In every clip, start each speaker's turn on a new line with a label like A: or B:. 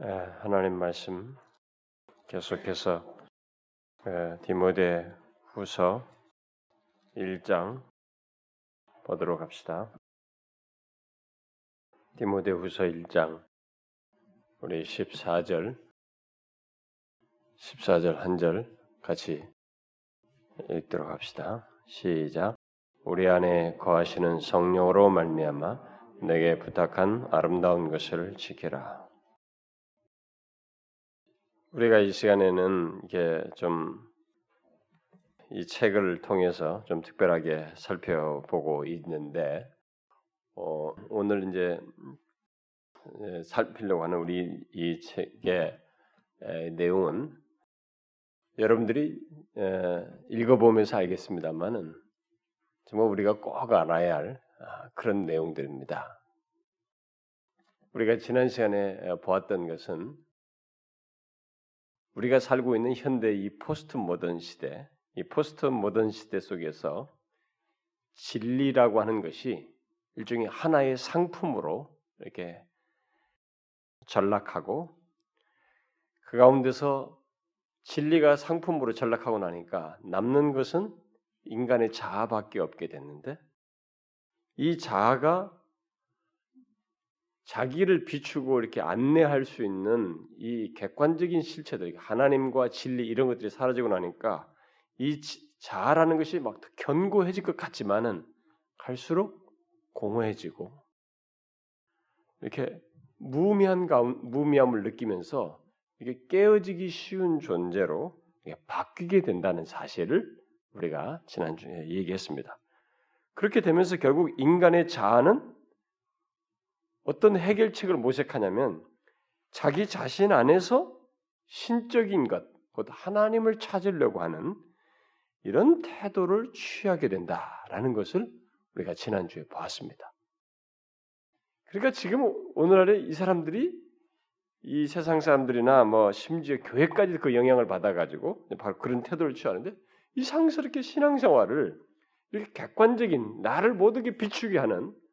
A: 에, 하나님 말씀 계속해서 에, 디모데 후서 1장 보도록 합시다. 디모데 후서 1장 우리 14절 14절 한 절 같이 읽도록 합시다. 시작. 우리 안에 거하시는 성령으로 말미암아 내게 부탁한 아름다운 것을 지키라. 우리가 이 시간에는 이게 좀 이 책을 통해서 좀 특별하게 살펴보고 있는데 어, 오늘 이제 살피려고 하는 우리 이 책의 에, 내용은 여러분들이 에, 읽어보면서 알겠습니다만은 정말 우리가 꼭 알아야 할 아, 그런 내용들입니다. 우리가 지난 시간에 보았던 것은 우리가 살고 있는 현대 이 포스트 모던 시대, 이 포스트 모던 시대 속에서 진리라고 하는 것이 일종의 하나의 상품으로 이렇게 전락하고 그 가운데서 진리가 상품으로 전락하고 나니까 남는 것은 인간의 자아밖에 없게 됐는데 이 자아가 자기를 비추고 이렇게 안내할 수 있는 이 객관적인 실체들, 하나님과 진리 이런 것들이 사라지고 나니까 이 자아라는 것이 막 견고해질 것 같지만은 갈수록 공허해지고 이렇게 무미한 가운 무미함을 느끼면서 이게 깨어지기 쉬운 존재로 바뀌게 된다는 사실을 우리가 지난주에 얘기했습니다. 그렇게 되면서 결국 인간의 자아는 어떤 해결책을 모색하냐면 자기 자신 안에서 신적인 것, 곧 하나님을 찾으려고 하는 이런 태도를 취하게 된다라는 것을 우리가 지난주에 보았습니다. 그러니까 지금 오늘날에 이 사람들이 이 세상 사람들이나 뭐 심지어 교회까지 그 영향을 받아가지고 바로 그런 태도를 취하는데 이상스럽게 신앙생활을 이렇게 객관적인 나를 모두게 비추게 하는 음?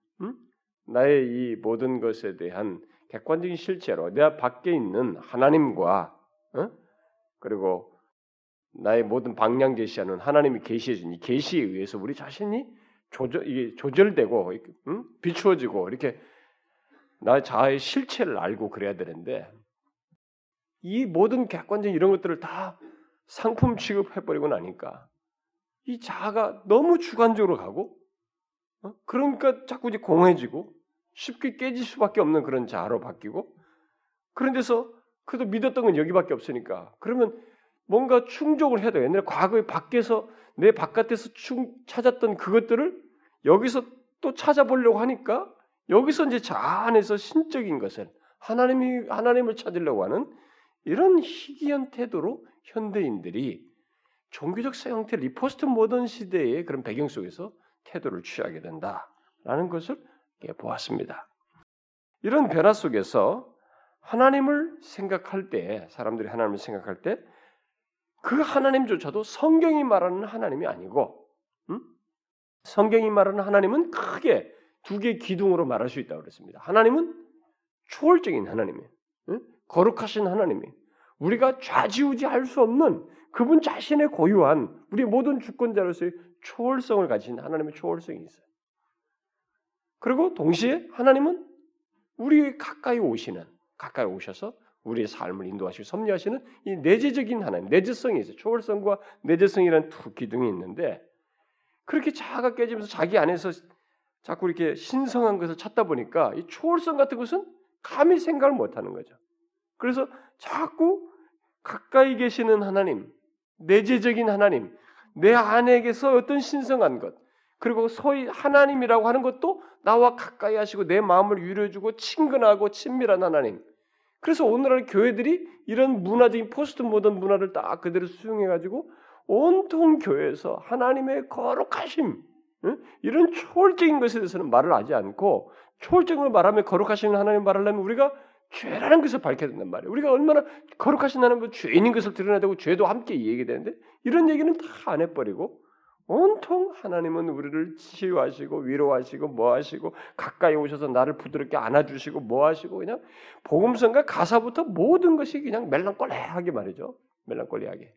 A: 나의 이 모든 것에 대한 객관적인 실체로 내 밖에 있는 하나님과 어? 그리고 나의 모든 방향 제시하는 하나님이 계시해 준 이 계시에 의해서 우리 자신이 조절 이게 조절되고 음? 비추어지고 이렇게 나의 자아의 실체를 알고 그래야 되는데 이 모든 객관적인 이런 것들을 다 상품 취급해 버리고 나니까 이 자아가 너무 주관적으로 가고 어? 그러니까 자꾸 이제 공해지고 쉽게 깨질 수밖에 없는 그런 자아로 바뀌고 그런 데서 그래도 믿었던 건 여기밖에 없으니까 그러면 뭔가 충족을 해야 돼. 옛날에 과거에 밖에서 내 바깥에서 충, 찾았던 그것들을 여기서 또 찾아보려고 하니까 여기서 이제 자아 안에서 신적인 것을 하나님이 하나님을 찾으려고 하는 이런 희귀한 태도로 현대인들이 종교적 형태 리포스트 모던 시대의 그런 배경 속에서 태도를 취하게 된다라는 것을 보았습니다. 이런 변화 속에서 하나님을 생각할 때 사람들이 하나님을 생각할 때 그 하나님조차도 성경이 말하는 하나님이 아니고 음? 성경이 말하는 하나님은 크게 두 개의 기둥으로 말할 수 있다고 그랬습니다. 하나님은 초월적인 하나님이에요. 음? 거룩하신 하나님이 우리가 좌지우지할 수 없는 그분 자신의 고유한 우리 모든 주권자로서의 초월성을 가진 하나님의 초월성이 있어요. 그리고 동시에 하나님은 우리 가까이 오시는 가까이 오셔서 우리의 삶을 인도하시고 섭리하시는 이 내재적인 하나님, 내재성이 있어요. 초월성과 내재성이라는 두 기둥이 있는데 그렇게 자아가 깨지면서 자기 안에서 자꾸 이렇게 신성한 것을 찾다 보니까 이 초월성 같은 것은 감히 생각을 못 하는 거죠. 그래서 자꾸 가까이 계시는 하나님, 내재적인 하나님, 내 안에게서 어떤 신성한 것, 그리고 소위 하나님이라고 하는 것도 나와 가까이 하시고 내 마음을 위로해주고 친근하고 친밀한 하나님. 그래서 오늘날 교회들이 이런 문화적인 포스트 모던 문화를 딱 그대로 수용해가지고 온통 교회에서 하나님의 거룩하심, 이런 초월적인 것에 대해서는 말을 하지 않고 초월적으로 말하면 거룩하신 하나님 말하려면 우리가 죄라는 것을 밝혀야 된단 말이에요. 우리가 얼마나 거룩하신 하나님 죄인인 것을 드러내야 되고 죄도 함께 얘기되는데 이런 얘기는 다 안 해버리고 온통 하나님은 우리를 치유하시고 위로하시고 뭐하시고 가까이 오셔서 나를 부드럽게 안아주시고 뭐하시고 그냥 복음성과 가사부터 모든 것이 그냥 멜랑꼴레하게 말이죠. 멜랑꼴레하게.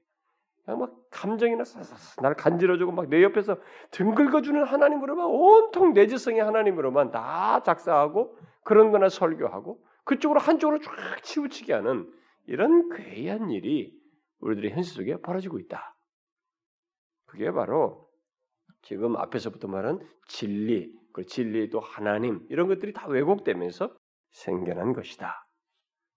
A: 그냥 막 감정이나 사사사 나를 간지러주고 막 내 옆에서 등 긁어주는 하나님으로만 온통 내지성의 하나님으로만 다 작사하고 그런 거나 설교하고 그쪽으로 한쪽으로 쫙 치우치게 하는 이런 괴이한 일이 우리들의 현실 속에 벌어지고 있다. 그게 바로 지금 앞에서부터 말한 진리, 그 진리도 하나님 이런 것들이 다 왜곡되면서 생겨난 것이다.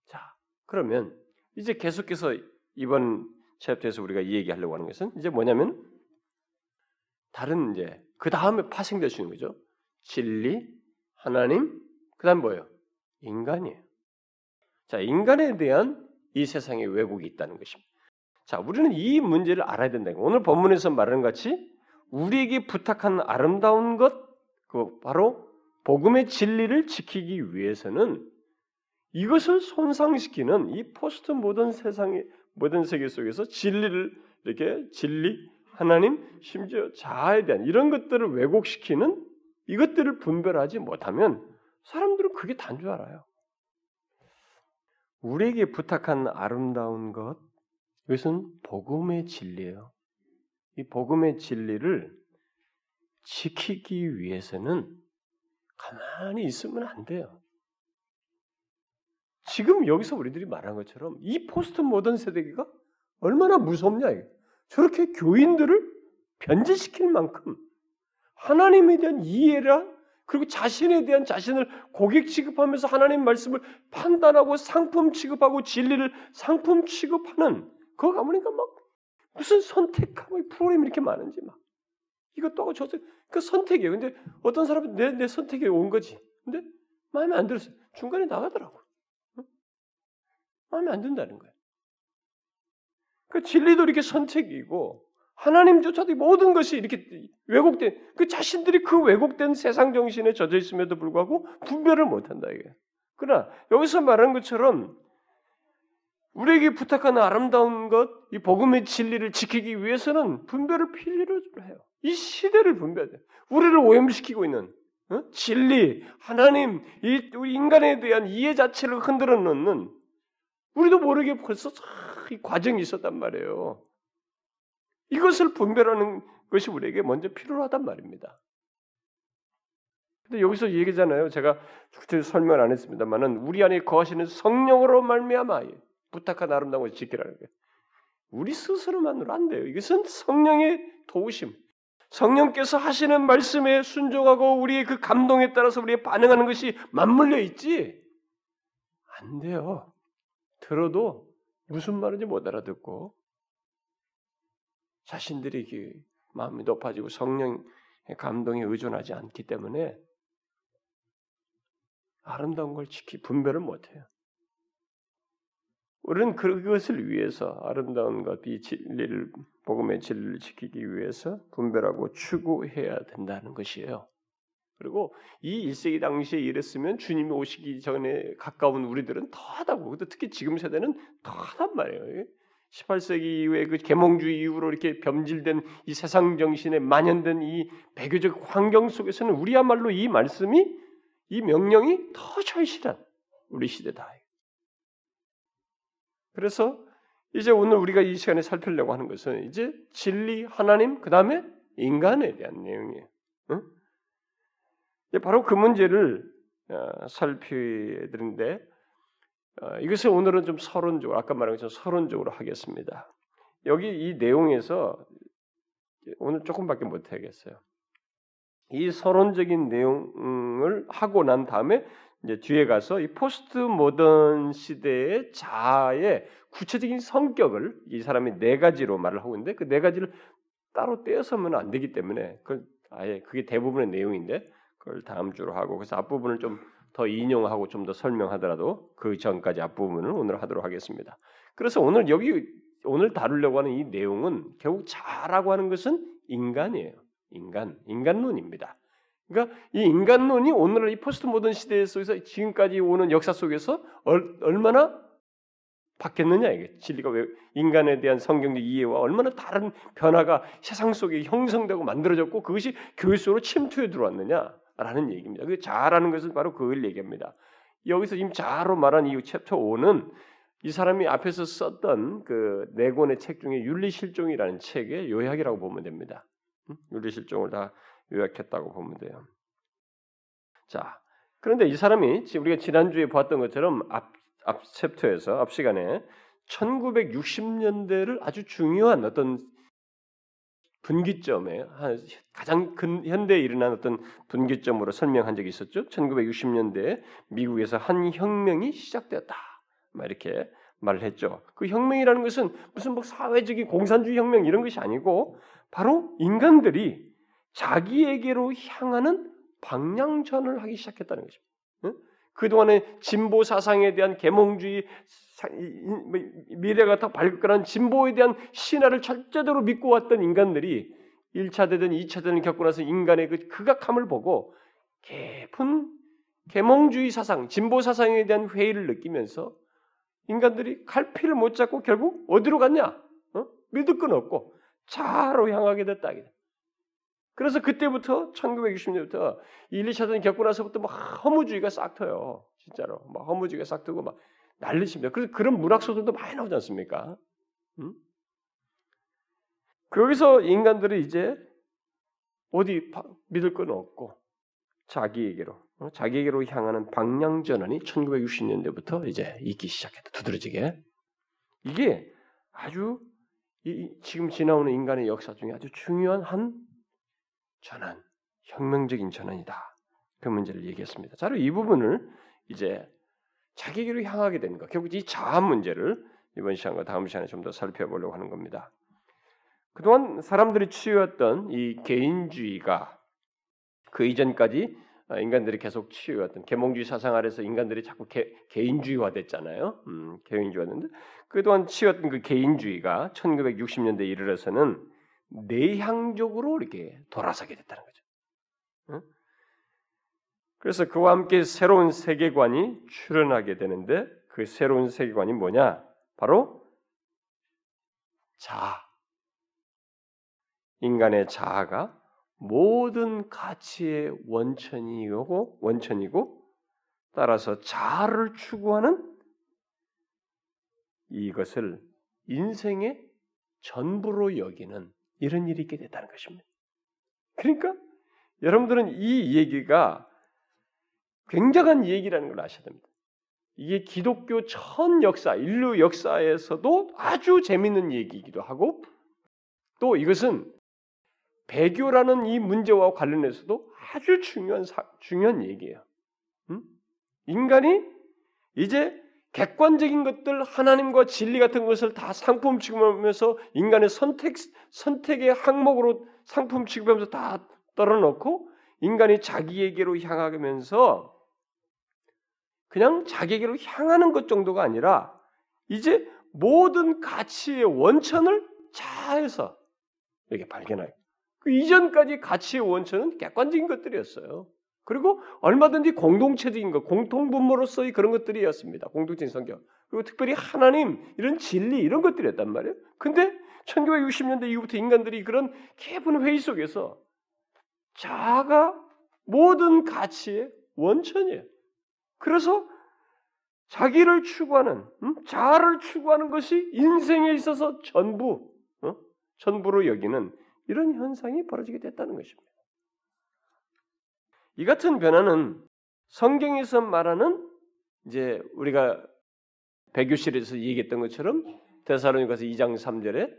A: 자, 그러면 이제 계속해서 이번 챕터에서 우리가 얘기하려고 하는 것은 이제 뭐냐면 다른 이제 그 다음에 파생될 수 있는 거죠. 진리, 하나님, 그다음 뭐예요? 인간이에요. 자, 인간에 대한 이 세상에 왜곡이 있다는 것입니다. 자, 우리는 이 문제를 알아야 된다. 오늘 본문에서 말하는 같이 우리에게 부탁한 아름다운 것, 그 바로 복음의 진리를 지키기 위해서는 이것을 손상시키는 이 포스트 모던 세상의 모든 세계 속에서 진리를 이렇게 진리, 하나님, 심지어 자아에 대한 이런 것들을 왜곡시키는 이것들을 분별하지 못하면 사람들은 그게 단 줄 알아요. 우리에게 부탁한 아름다운 것, 이것은 복음의 진리예요. 이 복음의 진리를 지키기 위해서는 가만히 있으면 안 돼요. 지금 여기서 우리들이 말한 것처럼 이 포스트 모던 세대가 얼마나 무섭냐 이게. 저렇게 교인들을 변질시킬 만큼 하나님에 대한 이해라 그리고 자신에 대한 자신을 고객 취급하면서 하나님 말씀을 판단하고 상품 취급하고 진리를 상품 취급하는 그거 가보니까 막 무슨 선택하고 프로그램이 이렇게 많은지 막 이것도 하고 저것도 그 선택이에요. 근데 어떤 사람은 내, 내 선택에 온 거지. 근데 마음에 안 들었어요. 중간에 나가더라고. 마음에 안 든다는 거예요. 그 진리도 이렇게 선택이고 하나님조차도 모든 것이 이렇게 왜곡된 그 자신들이 그 왜곡된 세상 정신에 젖어 있음에도 불구하고 분별을 못한다 이게. 그러나 여기서 말한 것처럼 우리에게 부탁하는 아름다운 것, 이 복음의 진리를 지키기 위해서는 분별을 필요로 해요. 이 시대를 분별해. 우리를 오염시키고 있는 어? 진리, 하나님, 이 우리 인간에 대한 이해 자체를 흔들어 놓는 우리도 모르게 벌써 이 과정이 있었단 말이에요. 이것을 분별하는 것이 우리에게 먼저 필요하단 말입니다. 근데 여기서 얘기잖아요. 제가 설명 안 했습니다만은 우리 안에 거하시는 성령으로 말미암아 부탁한 아름다운 것을 지키라는 거예요. 우리 스스로만으로 안 돼요. 이것은 성령의 도우심. 성령께서 하시는 말씀에 순종하고 우리의 그 감동에 따라서 우리의 반응하는 것이 맞물려 있지. 안 돼요. 들어도 무슨 말인지 못 알아듣고 자신들이 마음이 높아지고 성령의 감동에 의존하지 않기 때문에 아름다운 걸 지키 분별을 못해요. 우리는 그것을 위해서 아름다운 것, 이 진리를 복음의 진리를 지키기 위해서 분별하고 추구해야 된다는 것이에요. 그리고 이 1세기 당시에 이랬으면 주님이 오시기 전에 가까운 우리들은 더하다고. 특히 지금 세대는 더하단 말이에요. 18세기 이후에 그 계몽주의 이후로 이렇게 변질된 이 세상 정신에 만연된 이 배교적 환경 속에서는 우리야말로 이 말씀이 이 명령이 더 절실한 우리 시대다. 그래서 이제 오늘 우리가 이 시간에 살피려고 하는 것은 이제 진리 하나님 그 다음에 인간에 대한 내용이에요. 응? 바로 그 문제를 어, 살펴야 되는데 어, 이것을 오늘은 좀 서론적으로 아까 말한 것처럼 서론적으로 하겠습니다. 여기 이 내용에서 오늘 조금밖에 못 하겠어요. 이 서론적인 내용을 하고 난 다음에 이제 뒤에 가서 이 포스트 모던 시대의 자아의 구체적인 성격을 이 사람이 네 가지로 말을 하고 있는데 그 네 가지를 따로 떼어서면 안 되기 때문에 그 아예 그게 대부분의 내용인데 그걸 다음 주로 하고 그래서 앞부분을 좀 더 인용하고 좀 더 설명하더라도 그 전까지 앞부분을 오늘 하도록 하겠습니다. 그래서 오늘 여기 오늘 다루려고 하는 이 내용은 결국 자라고 하는 것은 인간이에요. 인간, 인간론입니다. 그러니까 이 인간론이 오늘날 이 포스트 모던 시대 속에서 지금까지 오는 역사 속에서 얼마나 바뀌었느냐 이게 진리가 왜 인간에 대한 성경적 이해와 얼마나 다른 변화가 세상 속에 형성되고 만들어졌고 그것이 교회 속으로 침투해 들어왔느냐 라는 얘기입니다. 그 자라는 것은 바로 그걸 얘기합니다. 여기서 지금 자로 말한 이 챕터 5는 이 사람이 앞에서 썼던 그 네 권의 책 중에 윤리실종이라는 책의 요약이라고 보면 됩니다. 윤리실종을 다 요약했다고 보면 돼요. 자, 그런데 이 사람이 지금 우리가 지난주에 보았던 것처럼 앞, 앞 chapter에서 앞 시간에 1960년대를 아주 중요한 어떤 분기점에 가장 근 현대에 일어난 어떤 분기점으로 설명한 적이 있었죠. 1960년대에 미국에서 한 혁명이 시작되었다. 이렇게 말을 했죠. 그 혁명이라는 것은 무슨 뭐 사회적인 공산주의 혁명 이런 것이 아니고 바로 인간들이 자기에게로 향하는 방향전을 하기 시작했다는 것입니다. 그동안에 진보 사상에 대한 계몽주의 뭐 미래가 더 밝을 거라는 진보에 대한 신화를 철저대로 믿고 왔던 인간들이 1차 되든 2차 되든 겪고 나서 인간의 그 극악함을 보고 깊은 계몽주의 사상, 진보 사상에 대한 회의를 느끼면서 인간들이 갈피를 못 잡고 결국 어디로 갔냐? 어? 믿을 건 없고 자로 향하게 됐다. 그래서 그때부터 1960년부터 1, 2차전 겪고 나서부터 막 허무주의가 싹 터요. 진짜로. 막 허무주의가 싹 트고 막 난리십니다. 그래서 그런 문학 소설도 많이 나오지 않습니까? 음? 거기서 인간들이 이제 어디 믿을 건 없고 자기에게로 어? 자기에게로 향하는 방향 전환이 1960년대부터 이제 있기 시작했다. 두드러지게 이게 아주 이, 지금 지나오는 인간의 역사 중에 아주 중요한 한 전환, 혁명적인 전환이다. 그 문제를 얘기했습니다. 자, 이 부분을 이제 자기에게로 향하게 되는 것. 결국 이 자아 문제를 이번 시간과 다음 시간에 좀 더 살펴보려고 하는 겁니다. 그동안 사람들이 취해왔던 이 개인주의가 그 이전까지 인간들이 계속 취해왔던 계몽주의 사상 아래서 인간들이 자꾸 개, 개인주의화 됐잖아요. 음, 개인주의화는데 그동안 취해왔던 그 개인주의가 1960년대 이르러서는 내향적으로 이렇게 돌아서게 됐다는 거죠. 그래서 그와 함께 새로운 세계관이 출현하게 되는데 그 새로운 세계관이 뭐냐? 바로 자아. 인간의 자아가 모든 가치의 원천이고 원천이고 따라서 자아를 추구하는 이것을 인생의 전부로 여기는 이런 일이 있게 됐다는 것입니다. 그러니까 여러분들은 이 얘기가 굉장한 얘기라는 걸 아셔야 됩니다. 이게 기독교 전 역사, 인류 역사에서도 아주 재밌는 얘기이기도 하고 또 이것은 배교라는 이 문제와 관련해서도 아주 중요한 사, 중요한 얘기예요. 음? 인간이 이제 객관적인 것들 하나님과 진리 같은 것을 다 상품 취급하면서 인간의 선택 선택의 항목으로 상품 취급하면서 다 떨어놓고 인간이 자기에게로 향하면서 그냥 자기에게로 향하는 것 정도가 아니라 이제 모든 가치의 원천을 자에서 이렇게 발견해요. 그 이전까지 가치의 원천은 객관적인 것들이었어요. 그리고 얼마든지 공동체적인 것, 공통분모로서의 그런 것들이었습니다. 공동체적인 성경. 그리고 특별히 하나님, 이런 진리, 이런 것들이었단 말이에요. 근데 1960년대 이후부터 인간들이 그런 깊은 회의 속에서 자아가 모든 가치의 원천이에요. 그래서 자기를 추구하는, 음? 자아를 추구하는 것이 인생에 있어서 전부, 어? 전부로 여기는 이런 현상이 벌어지게 됐다는 것입니다. 이 같은 변화는 성경에서 말하는 이제 우리가 배교실에서 얘기했던 것처럼 대사로니가서 2장 3절에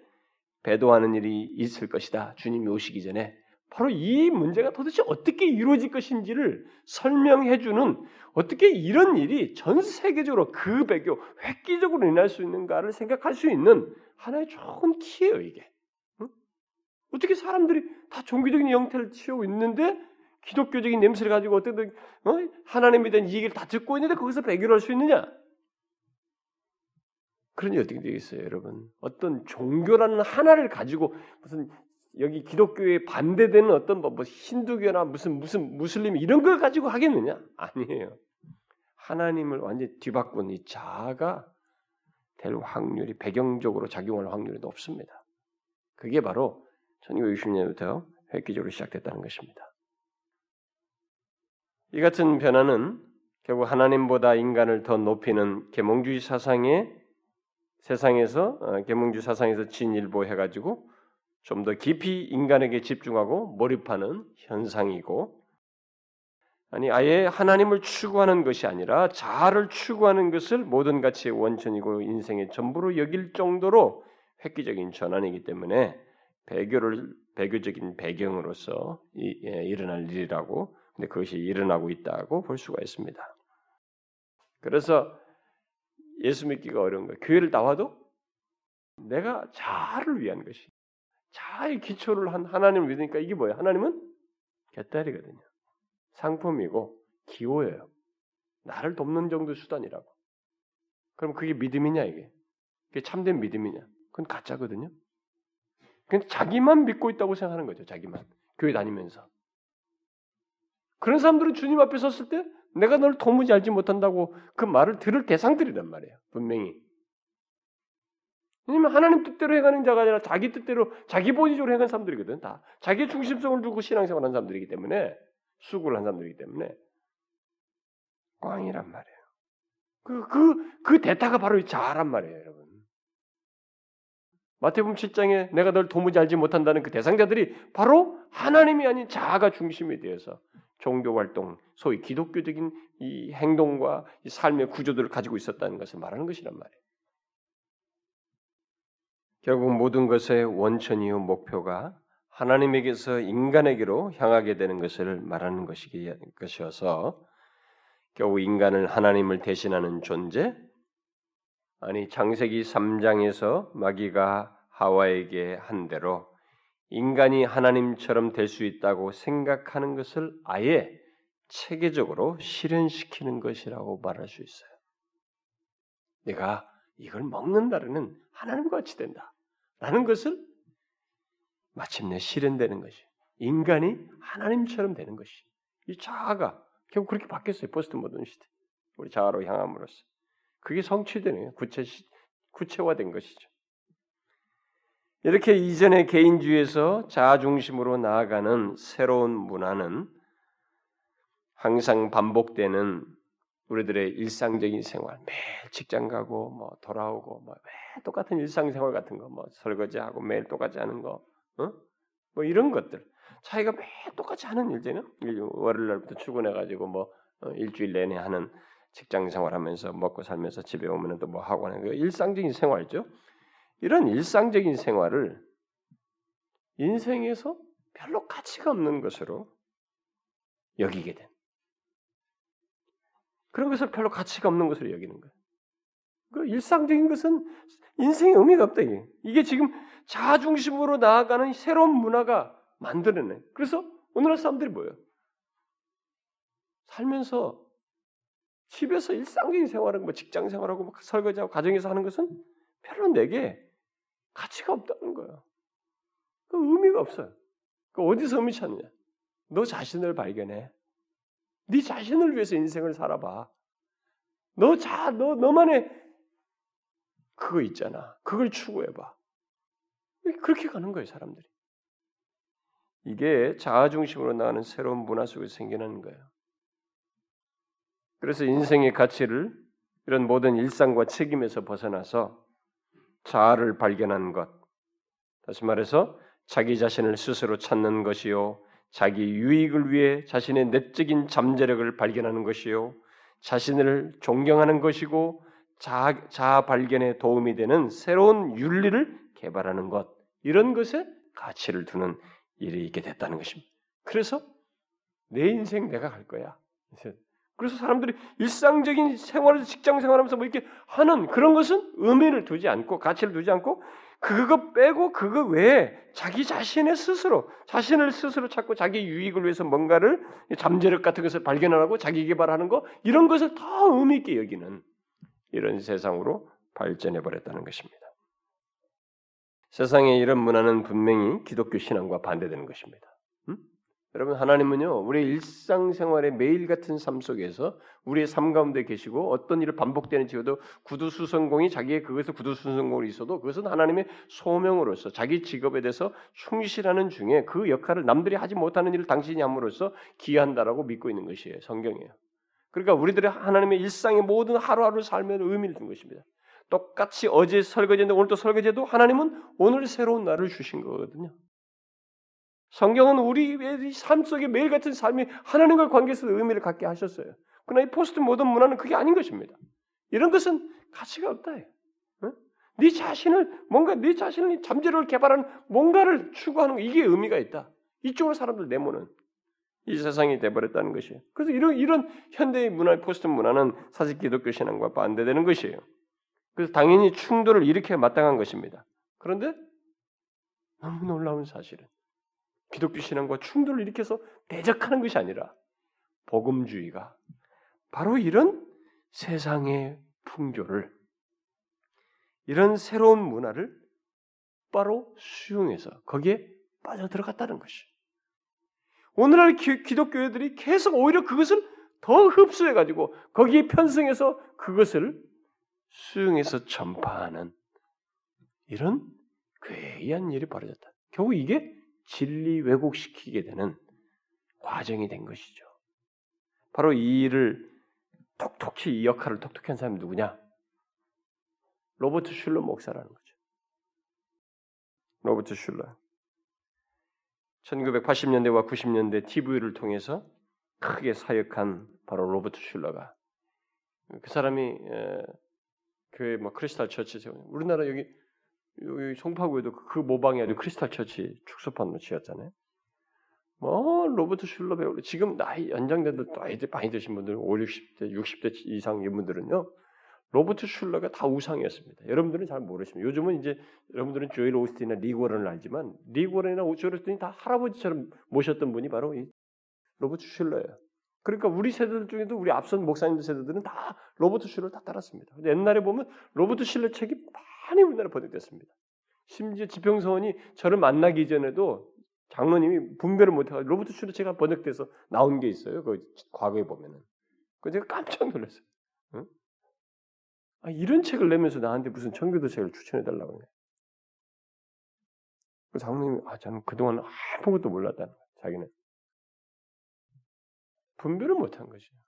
A: 배도하는 일이 있을 것이다. 주님이 오시기 전에 바로 이 문제가 도대체 어떻게 이루어질 것인지를 설명해 주는 어떻게 이런 일이 전 세계적으로 그 배교 획기적으로 일어날 수 있는가를 생각할 수 있는 하나의 좋은 키예요, 이게. 응? 어떻게 사람들이 다 종교적인 형태를 취하고 있는데 기독교적인 냄새를 가지고 어떻게든 어? 하나님에 대한 얘기를 다 듣고 있는데 거기서 배교를 할 수 있느냐? 그러니 어떻게 되겠어요, 여러분? 어떤 종교라는 하나를 가지고 무슨 여기 기독교에 반대되는 어떤 뭐, 뭐 힌두교나 무슨 무슨 무슬림 이런 걸 가지고 하겠느냐? 아니에요. 하나님을 완전히 뒤바꾼 이 자아가 될 확률이 배경적으로 작용할 확률이 높습니다. 그게 바로 1960년부터 획기적으로 시작됐다는 것입니다. 이 같은 변화는 결국 하나님보다 인간을 더 높이는 계몽주의 사상의 세상에서 어, 계몽주의 사상에서 진일보 해 가지고 좀 더 깊이 인간에게 집중하고 몰입하는 현상이고 아니 아예 하나님을 추구하는 것이 아니라 자아를 추구하는 것을 모든 가치의 원천이고 인생의 전부로 여길 정도로 획기적인 전환이기 때문에 배교를 배교적인 배경으로서 이, 예, 일어날 일이라고 근데 그것이 일어나고 있다고 볼 수가 있습니다. 그래서 예수 믿기가 어려운 거예요. 교회를 나와도 내가 자아를 위한 것이 자아의 기초를 한 하나님을 믿으니까 이게 뭐예요? 하나님은 개딸이거든요. 상품이고 기호예요. 나를 돕는 정도 수단이라고. 그럼 그게 믿음이냐 이게? 그게 참된 믿음이냐? 그건 가짜거든요. 그냥 자기만 믿고 있다고 생각하는 거죠. 자기만 교회 다니면서. 그런 사람들은 주님 앞에 섰을 때 내가 널 도무지 알지 못한다고 그 말을 들을 대상들이란 말이에요. 분명히. 왜냐면 하나님 뜻대로 해가는 자가 아니라 자기 뜻대로 자기 본의적으로 해가는 사람들이거든. 다 자기 중심성을 두고 신앙생활하는 사람들이기 때문에 수고를 한 사람들이기 때문에 꽝이란 말이에요. 그, 그, 그 대타가 바로 이 자아란 말이에요, 여러분. 마태복음 7장에 내가 널 도무지 알지 못한다는 그 대상자들이 바로 하나님이 아닌 자아가 중심이 되어서 종교 활동, 소위 기독교적인 이 행동과 이 삶의 구조들을 가지고 있었다는 것을 말하는 것이란 말이에요. 결국 모든 것의 원천이요 목표가 하나님에게서 인간에게로 향하게 되는 것을 말하는 것이어서 겨우 인간을 하나님을 대신하는 존재 아니 창세기 3장에서 마귀가 하와에게 한 대로 인간이 하나님처럼 될 수 있다고 생각하는 것을 아예 체계적으로 실현시키는 것이라고 말할 수 있어요. 내가 이걸 먹는다는 하나님과 같이 된다. 라는 것을 마침내 실현되는 것이 인간이 하나님처럼 되는 것이 이 자아가 결국 그렇게 바뀌었어요. 포스트 모던 시대 우리 자아로 향함으로써 그게 성취되는 구체 구체화된 것이죠. 이렇게 이전의 개인주의에서 자아 중심으로 나아가는 새로운 문화는 항상 반복되는 우리들의 일상적인 생활, 매일 직장 가고 뭐 돌아오고 뭐 매일 똑같은 일상생활 같은 거, 뭐 설거지하고 매일 똑같이 하는 거, 어? 뭐 이런 것들. 자기가 매일 똑같이 하는 일제는 월요일 날부터 출근해 가지고 뭐 어, 일주일 내내 하는 직장 생활하면서 먹고 살면서 집에 오면은 또 뭐 하고 하는 거 일상적인 생활죠. 이런 일상적인 생활을 인생에서 별로 가치가 없는 것으로 여기게 된 그런 것을 별로 가치가 없는 것으로 여기는 거예요. 그 일상적인 것은 인생의 의미가 없다 이게. 이게 지금 자아 중심으로 나아가는 새로운 문화가 만들어내. 그래서 오늘날 사람들이 뭐예요? 살면서 집에서 일상적인 생활하고 뭐 직장 생활하고 뭐 설거지하고 가정에서 하는 것은 별로 내게 가치가 없다는 거예요. 그 의미가 없어요. 그 어디서 의미 찾느냐? 너 자신을 발견해. 네 자신을 위해서 인생을 살아봐. 너 자, 너 너만의 그거 있잖아. 그걸 추구해봐. 그렇게 가는 거예요, 사람들이. 이게 자아 중심으로 나가는 새로운 문화 속에서 생겨나는 거예요. 그래서 인생의 가치를 이런 모든 일상과 책임에서 벗어나서 자아를 발견하는 것. 다시 말해서 자기 자신을 스스로 찾는 것이요. 자기 유익을 위해 자신의 내적인 잠재력을 발견하는 것이요. 자신을 존경하는 것이고 자아, 자아 발견에 도움이 되는 새로운 윤리를 개발하는 것. 이런 것에 가치를 두는 일이 있게 됐다는 것입니다. 그래서 내 인생 내가 갈 거야. 그래서 사람들이 일상적인 생활에서 직장 생활하면서 뭐 이렇게 하는 그런 것은 의미를 두지 않고 가치를 두지 않고 그거 빼고 그거 외에 자기 자신의 스스로 자신을 스스로 찾고 자기 유익을 위해서 뭔가를 잠재력 같은 것을 발견하고 자기 개발하는 거 이런 것을 더 의미 있게 여기는 이런 세상으로 발전해 버렸다는 것입니다. 세상에 이런 문화는 분명히 기독교 신앙과 반대되는 것입니다. 음? 여러분 하나님은요 우리의 일상생활의 매일 같은 삶 속에서 우리의 삶 가운데 계시고 어떤 일을 반복되는지도 구두수성공이 자기의 그것을 구두수성공으로 있어도 그것은 하나님의 소명으로서 자기 직업에 대해서 충실하는 중에 그 역할을 남들이 하지 못하는 일을 당신이 함으로써 기한다라고 믿고 있는 것이에요 성경이에요. 그러니까 우리들의 하나님의 일상의 모든 하루하루 삶의 의미를 둔 것입니다. 똑같이 어제 설거지했는데 오늘 또 설거지해도 하나님은 오늘 새로운 날을 주신 거거든요. 성경은 우리의 삶 속에 매일 같은 삶이 하나님과 관계에서 의미를 갖게 하셨어요. 그러나 이 포스트 모던 문화는 그게 아닌 것입니다. 이런 것은 가치가 없다. 어? 네 자신을 뭔가 네 자신을 잠재력을 개발하는 뭔가를 추구하는 거 이게 의미가 있다. 이쪽으로 사람들 내모는 이 세상이 돼버렸다는 것이에요. 그래서 이런 이런 현대의 문화 포스트 문화는 사실 기독교 신앙과 반대되는 것이에요. 그래서 당연히 충돌을 일으켜 마땅한 것입니다. 그런데 너무 놀라운 사실은 기독교 신앙과 충돌을 일으켜서 대적하는 것이 아니라 복음주의가 바로 이런 세상의 풍조를 이런 새로운 문화를 바로 수용해서 거기에 빠져들어갔다는 것이. 오늘날 기, 기독교회들이 계속 오히려 그것을 더 흡수해가지고 거기에 편승해서 그것을 수용해서 전파하는 이런 괴이한 일이 벌어졌다. 결국 이게 진리 왜곡시키게 되는 과정이 된 것이죠. 바로 이 일을 톡톡히 이 역할을 톡톡히 한 사람이 누구냐? 로버트 슐러 목사라는 거죠. 로버트 슐러. 1980년대와 90년대 TV를 통해서 크게 사역한 바로 로버트 슐러가 그 사람이 그뭐 Crystal Church 우리나라 여기 여기 송파구에도 그 모방에 아주 Crystal Church 축소판으로 지었잖아요. 뭐 로버트 슐러 배우 지금 나이 연장자들 나이 많이 드신 분들 5, 60대, 60대 이상 이분들은요. 로버트 슐러가 다 우상이었습니다. 여러분들은 잘 모르십니다. 요즘은 이제 여러분들은 조엘 오스틴이나 릭 워런을 알지만 릭 워런이나 조엘 오스틴이 다 할아버지처럼 모셨던 분이 바로 이 로버트 슐러예요. 그러니까 우리 세대들 중에도 우리 앞선 목사님들 세대들은 다 로버트 슐러를 다 따랐습니다. 옛날에 보면 로버트 슐러 책이 많이 우리나라 번역됐습니다. 심지어 지평서원이 저를 만나기 전에도 장로님이 분별을 못해가 로버트 슐러 책가 번역돼서 나온 게 있어요. 그 과거에 보면은. 그 제가 깜짝 놀랐어요. 응? 아, 이런 책을 내면서 나한테 무슨 청교도 책을 추천해 달라고 그래. 그 장로님이 아 저는 그동안 아무것도 몰랐다는 거야. 자기는 분별을 못한 것이에요.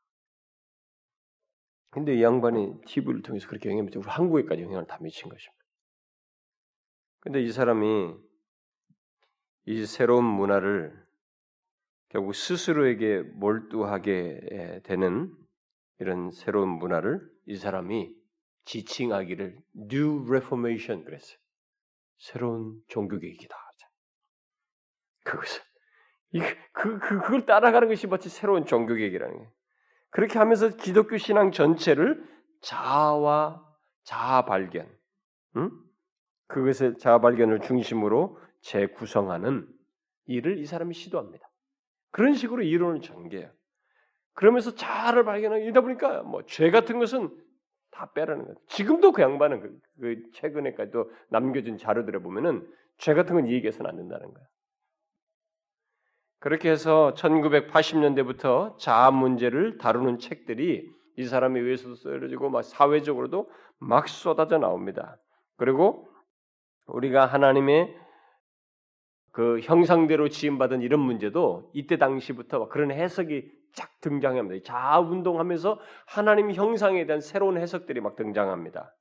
A: 근데 이 양반이 TV를 통해서 그렇게 영향을 미치고 한국에까지 영향을 다 미친 것입니다. 근데 이 사람이 이 새로운 문화를 결국 스스로에게 몰두하게 되는 이런 새로운 문화를 이 사람이 지칭하기를 New Reformation 그랬어요. 새로운 종교개혁이다. 그것을 그, 그, 그걸 따라가는 것이 마치 새로운 종교개혁이라는 거예요. 그렇게 하면서 기독교 신앙 전체를 자아와 자아 발견, 응? 그것의 자아 발견을 중심으로 재구성하는 일을 이 사람이 시도합니다. 그런 식으로 이론을 전개해요. 그러면서 자아를 발견하는 이다 보니까 뭐 죄 같은 것은 다 빼라는 거예요. 지금도 그 양반은 그, 그 최근에까지도 남겨진 자료들에 보면은 죄 같은 건 얘기해서는 안 된다는 거예요. 그렇게 해서 1980년대부터 자아 문제를 다루는 책들이 이 사람에 의해서도 쓰여지고 막 사회적으로도 막 쏟아져 나옵니다. 그리고 우리가 하나님의 그 형상대로 지음받은 이런 문제도 이때 당시부터 그런 해석이 쫙 등장합니다. 자아 운동하면서 하나님 형상에 대한 새로운 해석들이 막 등장합니다.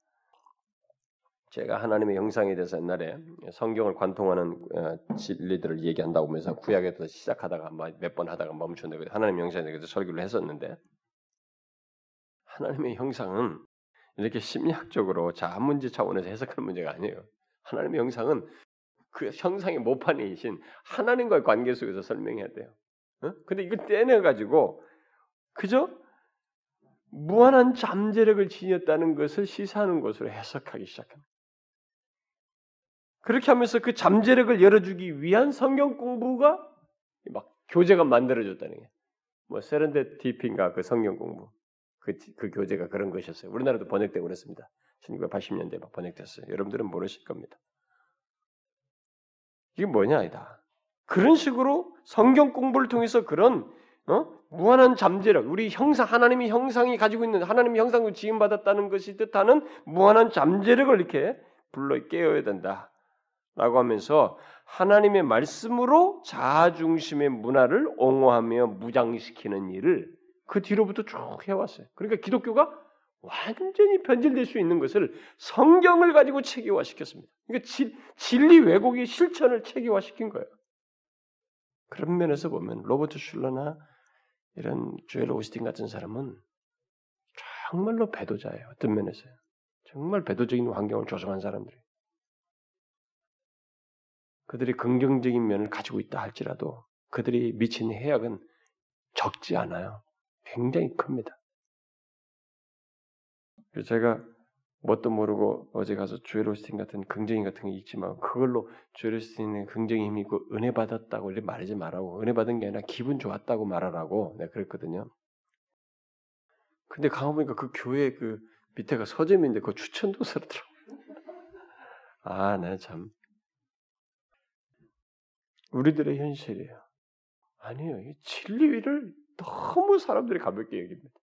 A: 제가 하나님의 형상에 대해서 옛날에 성경을 관통하는 어, 진리들을 얘기한다고 하면서 구약에서 시작하다가 몇 번 하다가 멈췄는데 하나님 형상에 대해서 설교를 했었는데 하나님의 형상은 이렇게 심리학적으로 자아 문제 차원에서 해석하는 문제가 아니에요. 하나님의 형상은 그 형상의 모판이신 하나님과의 관계 속에서 설명해야 돼요. 어? 근데 이걸 떼내 가지고 그저 무한한 잠재력을 지녔다는 것을 시사하는 것으로 해석하기 시작합니다. 그렇게 하면서 그 잠재력을 열어주기 위한 성경 공부가 막 교재가 만들어졌다는 게. 뭐 세렌데티피인가 그 성경 공부. 그, 그 교재가 그런 것이었어요. 우리나라도 번역되고 그랬습니다. 1980년대 막 번역됐어요. 여러분들은 모르실 겁니다. 이게 뭐냐, 아니다. 그런 식으로 성경 공부를 통해서 그런 어? 무한한 잠재력, 우리 형상 하나님이 형상이 가지고 있는 하나님의 형상으로 지음 받았다는 것이 뜻하는 무한한 잠재력을 이렇게 불러 깨어야 된다 라고 하면서 하나님의 말씀으로 자아 중심의 문화를 옹호하며 무장시키는 일을 그 뒤로부터 쭉 해왔어요. 그러니까 기독교가 완전히 변질될 수 있는 것을 성경을 가지고 체계화시켰습니다. 그러니까 지, 진리 왜곡의 실천을 체계화시킨 거예요. 그런 면에서 보면 로버트 슐러나 이런 조엘 오스틴 같은 사람은 정말로 배도자예요. 어떤 면에서요. 정말 배도적인 환경을 조성한 사람들이. 그들이 긍정적인 면을 가지고 있다 할지라도 그들이 미친 해악은 적지 않아요. 굉장히 큽니다. 제가 뭣도 모르고 어제 가서 오스틴 같은 긍정인 같은 게 있지만 그걸로 조엘 오스틴의 긍정의 힘이 있고 은혜 받았다고 이렇게 말하지 말라고 은혜 받은 게 아니라 기분 좋았다고 말하라고 내가 그랬거든요. 근데 가만 보니까 그 교회 그 밑에가 서점인데 그 추천도 서더라고. 아, 네 참. 우리들의 현실이에요. 아니에요. 이 진리를 너무 사람들이 가볍게 여깁니다.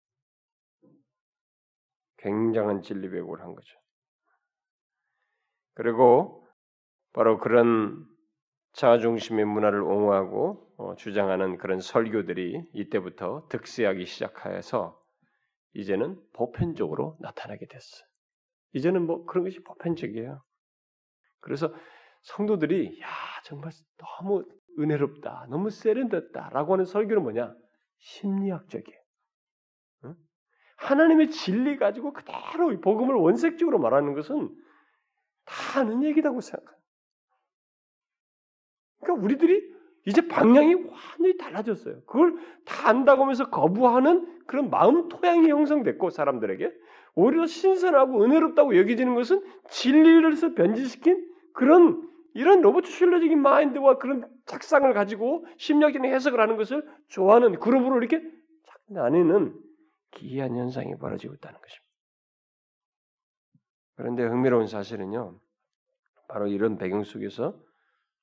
A: 굉장한 진리 왜곡을 한 거죠. 그리고 바로 그런 자아중심의 문화를 옹호하고 어, 주장하는 그런 설교들이 이때부터 득세하기 시작하여서 이제는 보편적으로 나타나게 됐어요. 이제는 뭐 그런 것이 보편적이에요. 그래서 성도들이 야 정말 너무 은혜롭다, 너무 세련됐다라고 하는 설교는 뭐냐? 심리학적이에요. 응? 하나님의 진리 가지고 그대로 복음을 원색적으로 말하는 것은 다 아는 얘기라고 생각해요. 그러니까 우리들이 이제 방향이 완전히 달라졌어요. 그걸 다 안다고 하면서 거부하는 그런 마음 토양이 형성됐고 사람들에게 오히려 신선하고 은혜롭다고 여겨지는 것은 진리를서 변질시킨 그런 이런 로버트 슐러적인 마인드와 그런 착상을 가지고 심리학적인 해석을 하는 것을 좋아하는 그룹으로 이렇게 나뉘는 기이한 현상이 벌어지고 있다는 것입니다. 그런데 흥미로운 사실은요, 바로 이런 배경 속에서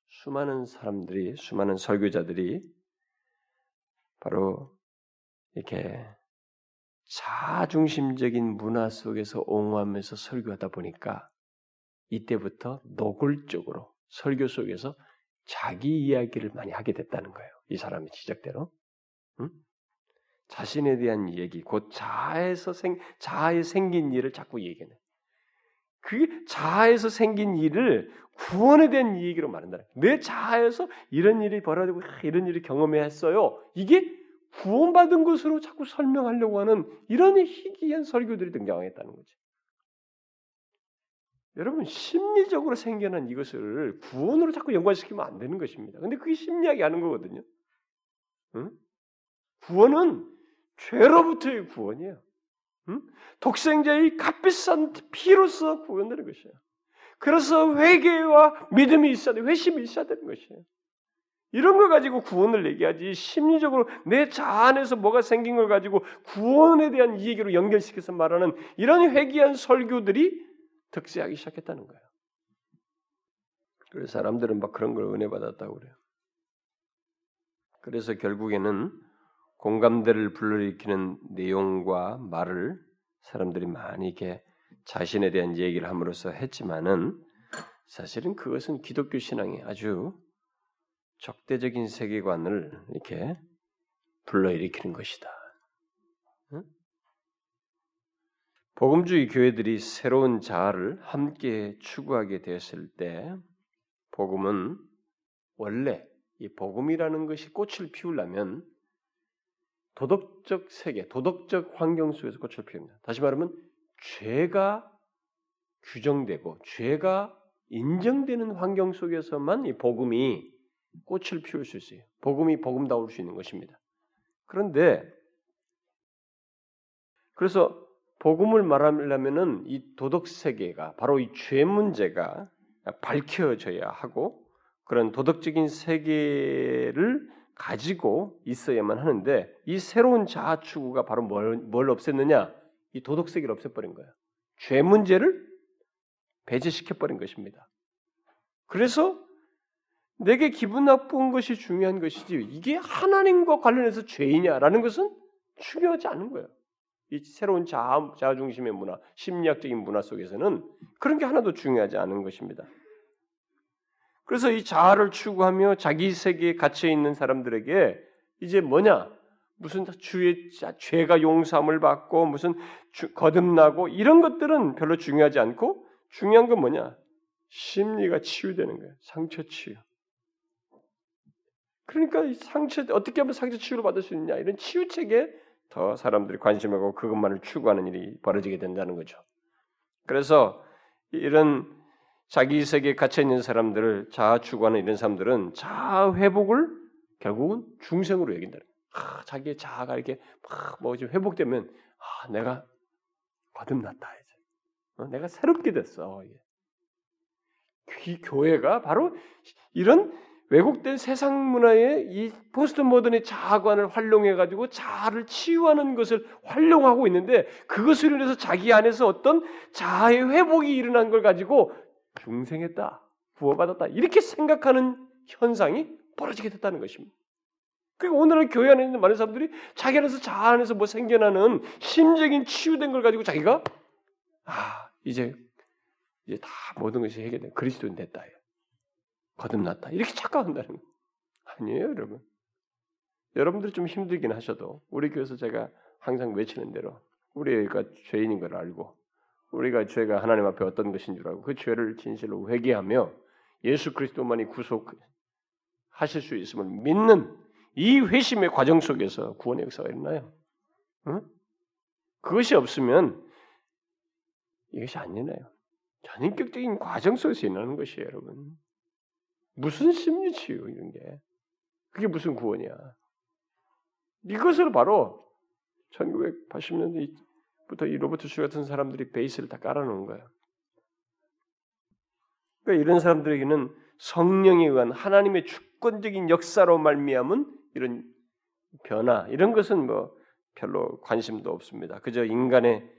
A: 수많은 사람들이, 수많은 설교자들이 바로 이렇게 자중심적인 문화 속에서 옹호하면서 설교하다 보니까 이때부터 노골적으로 설교 속에서 자기 이야기를 많이 하게 됐다는 거예요. 이 사람의 지적대로. 응? 자신에 대한 얘기, 곧 자아에서 생, 자아에 생긴 일을 자꾸 얘기하는. 그 자아에서 생긴 일을 구원에 대한 얘기로 말한다. 내 자아에서 이런 일이 벌어지고 이런 일을 경험했어요. 이게 구원받은 것으로 자꾸 설명하려고 하는 이런 희귀한 설교들이 등장했다는 거지. 여러분 심리적으로 생겨난 이것을 구원으로 자꾸 연관시키면 안 되는 것입니다. 근데 그게 심리학이 하는 거거든요. 응? 구원은 죄로부터의 구원이에요. 응? 독생자의 값비싼 피로서 구원되는 것이에요. 그래서 회개와 믿음이 있어야 돼, 회심이 있어야 되는 것이에요. 이런 걸 가지고 구원을 얘기하지 심리적으로 내 자아 안에서 뭐가 생긴 걸 가지고 구원에 대한 얘기로 연결시켜서 말하는 이런 회귀한 설교들이 득세하기 시작했다는 거예요. 그래서 사람들은 막 그런 걸 은혜 받았다고 그래요. 그래서 결국에는 공감대를 불러일으키는 내용과 말을 사람들이 많이 이렇게 자신에 대한 얘기를 함으로써 했지만은 사실은 그것은 기독교 신앙의 아주 적대적인 세계관을 이렇게 불러일으키는 것이다. 복음주의 교회들이 새로운 자아를 함께 추구하게 되었을 때 복음은 원래 이 복음이라는 것이 꽃을 피우려면 도덕적 세계, 도덕적 환경 속에서 꽃을 피웁니다. 다시 말하면 죄가 규정되고 죄가 인정되는 환경 속에서만 이 복음이 꽃을 피울 수 있어요. 복음이 복음다울 수 있는 것입니다. 그런데 그래서 복음을 말하려면은 이 도덕 세계가 바로 이 죄 문제가 밝혀져야 하고 그런 도덕적인 세계를 가지고 있어야만 하는데 이 새로운 자아 추구가 바로 뭘, 뭘 없앴느냐? 이 도덕 세계를 없애버린 거예요. 죄 문제를 배제시켜 버린 것입니다. 그래서 내게 기분 나쁜 것이 중요한 것이지 이게 하나님과 관련해서 죄이냐라는 것은 중요하지 않은 거예요. 이 새로운 자아, 중심의 문화, 심리학적인 문화 속에서는 그런 게 하나도 중요하지 않은 것입니다. 그래서 이 자아를 추구하며 자기 세계에 갇혀 있는 사람들에게 이제 뭐냐? 무슨 주의 죄가 용서함을 받고 무슨 주, 거듭나고 이런 것들은 별로 중요하지 않고 중요한 건 뭐냐? 심리가 치유되는 거예요. 상처 치유. 그러니까 이 상처 어떻게 하면 상처 치유를 받을 수 있냐 이런 치유책에 더 사람들이 관심하고 그것만을 추구하는 일이 벌어지게 된다는 거죠. 그래서 이런 자기 세계에 갇혀 있는 사람들을 자아 추구하는 이런 사람들은 자아 회복을 결국은 중생으로 여긴다. 아, 자기의 자아가 이렇게 막뭐 회복되면 아, 내가 거듭났다 이제. 어, 내가 새롭게 됐어. 이 교회가 바로 이런 왜곡된 세상 문화의 이 포스트 모던의 자아관을 활용해 가지고 자아를 치유하는 것을 활용하고 있는데 그것을 인해서 자기 안에서 어떤 자아의 회복이 일어난 걸 가지고 중생했다, 구원받았다 이렇게 생각하는 현상이 벌어지게 됐다는 것입니다. 그러니까 오늘날 교회 안에 있는 많은 사람들이 자기 안에서 자아 안에서 뭐 생겨나는 심적인 치유된 걸 가지고 자기가 아 이제 이제 다 모든 것이 해결된 그리스도인 됐다. 거듭났다. 이렇게 착각한다는 거 아니에요, 여러분. 여러분들이 좀 힘들긴 하셔도 우리 교회에서 제가 항상 외치는 대로 우리가 죄인인 걸 알고 우리가 죄가 하나님 앞에 어떤 것인 줄 알고 그 죄를 진실로 회개하며 예수 그리스도만이 구속하실 수 있음을 믿는 이 회심의 과정 속에서 구원의 역사가 일어나요. 응? 그것이 없으면 이것이 안 일어나요. 전인격적인 과정 속에서 일어나는 것이에요, 여러분. 무슨 심리치유 이런 게 그게 무슨 구원이야? 이것을 바로 1980년대부터 이 로버트 슈 같은 사람들이 베이스를 다 깔아놓은 거예요. 그러니까 이런 사람들에게는 성령에 의한 하나님의 주권적인 역사로 말미암은 이런 변화 이런 것은 뭐 별로 관심도 없습니다. 그저 인간의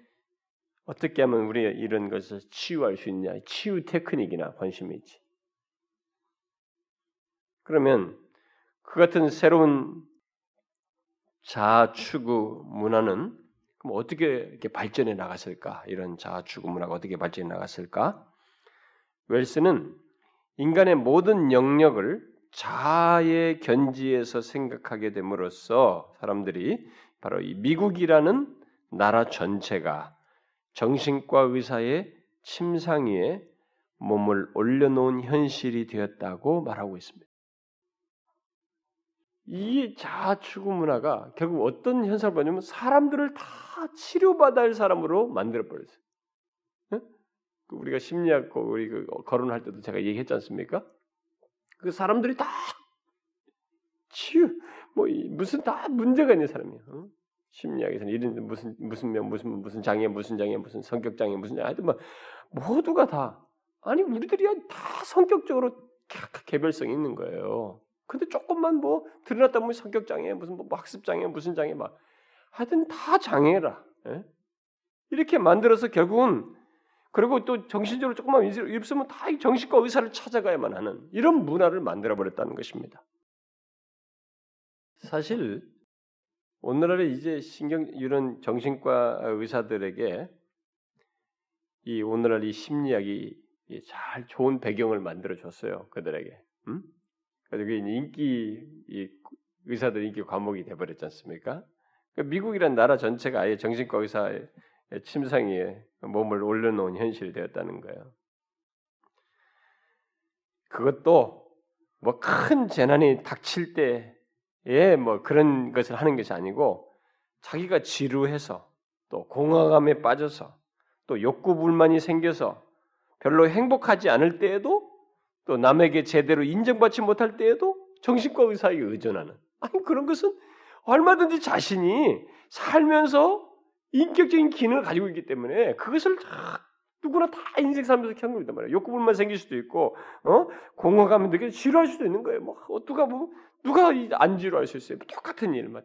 A: 어떻게 하면 우리 이런 것을 치유할 수 있냐 치유 테크닉이나 관심이 있지. 그러면 그 같은 새로운 자아 추구 문화는 그럼 어떻게 이렇게 발전해 나갔을까? 이런 자아 추구 문화가 어떻게 발전해 나갔을까? 웰스는 인간의 모든 영역을 자아의 견지에서 생각하게 됨으로써 사람들이 바로 이 미국이라는 나라 전체가 정신과 의사의 침상 위에 몸을 올려놓은 현실이 되었다고 말하고 있습니다. 이 자아 추구 문화가 결국 어떤 현상을 보냐면 사람들을 다 치료받아야 할 사람으로 만들어 버렸어요. 그 우리가 심리학 우리 그 거론할 때도 제가 얘기했지 않습니까? 그 사람들이 다 치유 뭐 무슨 다 문제가 있는 사람이에요. 어? 심리학에서는 이런 무슨 무슨 명 무슨 무슨 장애 무슨 장애 무슨 성격 장애 무슨 장애 하여튼 뭐 모두가 다 아니 우리들이 다 성격적으로 개별성이 있는 거예요. 근데 조금만 뭐 드러났다 보면 성격 장애 무슨 뭐 학습 장애 무슨 장애 막 하여튼 다 장애라. 예? 이렇게 만들어서 결국은 그리고 또 정신적으로 조금만 입으면 다 정신과 의사를 찾아가야만 하는 이런 문화를 만들어 버렸다는 것입니다. 사실 오늘날에 이제 신경 이런 정신과 의사들에게 이 오늘날 이 심리학이 잘 좋은 배경을 만들어 줬어요 그들에게. 음? 그래서 그 인기 이 의사들 인기 과목이 돼버렸지 않습니까? 그러니까 미국이란 나라 전체가 아예 정신과 의사의 침상에 몸을 올려놓은 현실이 되었다는 거예요. 그것도 뭐 큰 재난이 닥칠 때에 뭐 그런 것을 하는 것이 아니고 자기가 지루해서 또 공허감에 빠져서 또 욕구 불만이 생겨서 별로 행복하지 않을 때에도 또 남에게 제대로 인정받지 못할 때에도 정신과 의사에게 의존하는 아니 그런 것은 얼마든지 자신이 살면서 인격적인 기능을 가지고 있기 때문에 그것을 다 누구나 다 인생 살면서 겪는 거단 말이에요. 욕구불만 생길 수도 있고, 어? 공허감이 느껴 지루할 수도 있는 거예요. 뭐, 누가 뭐, 누가 안 지루할 수 있어요. 똑같은 일, 막,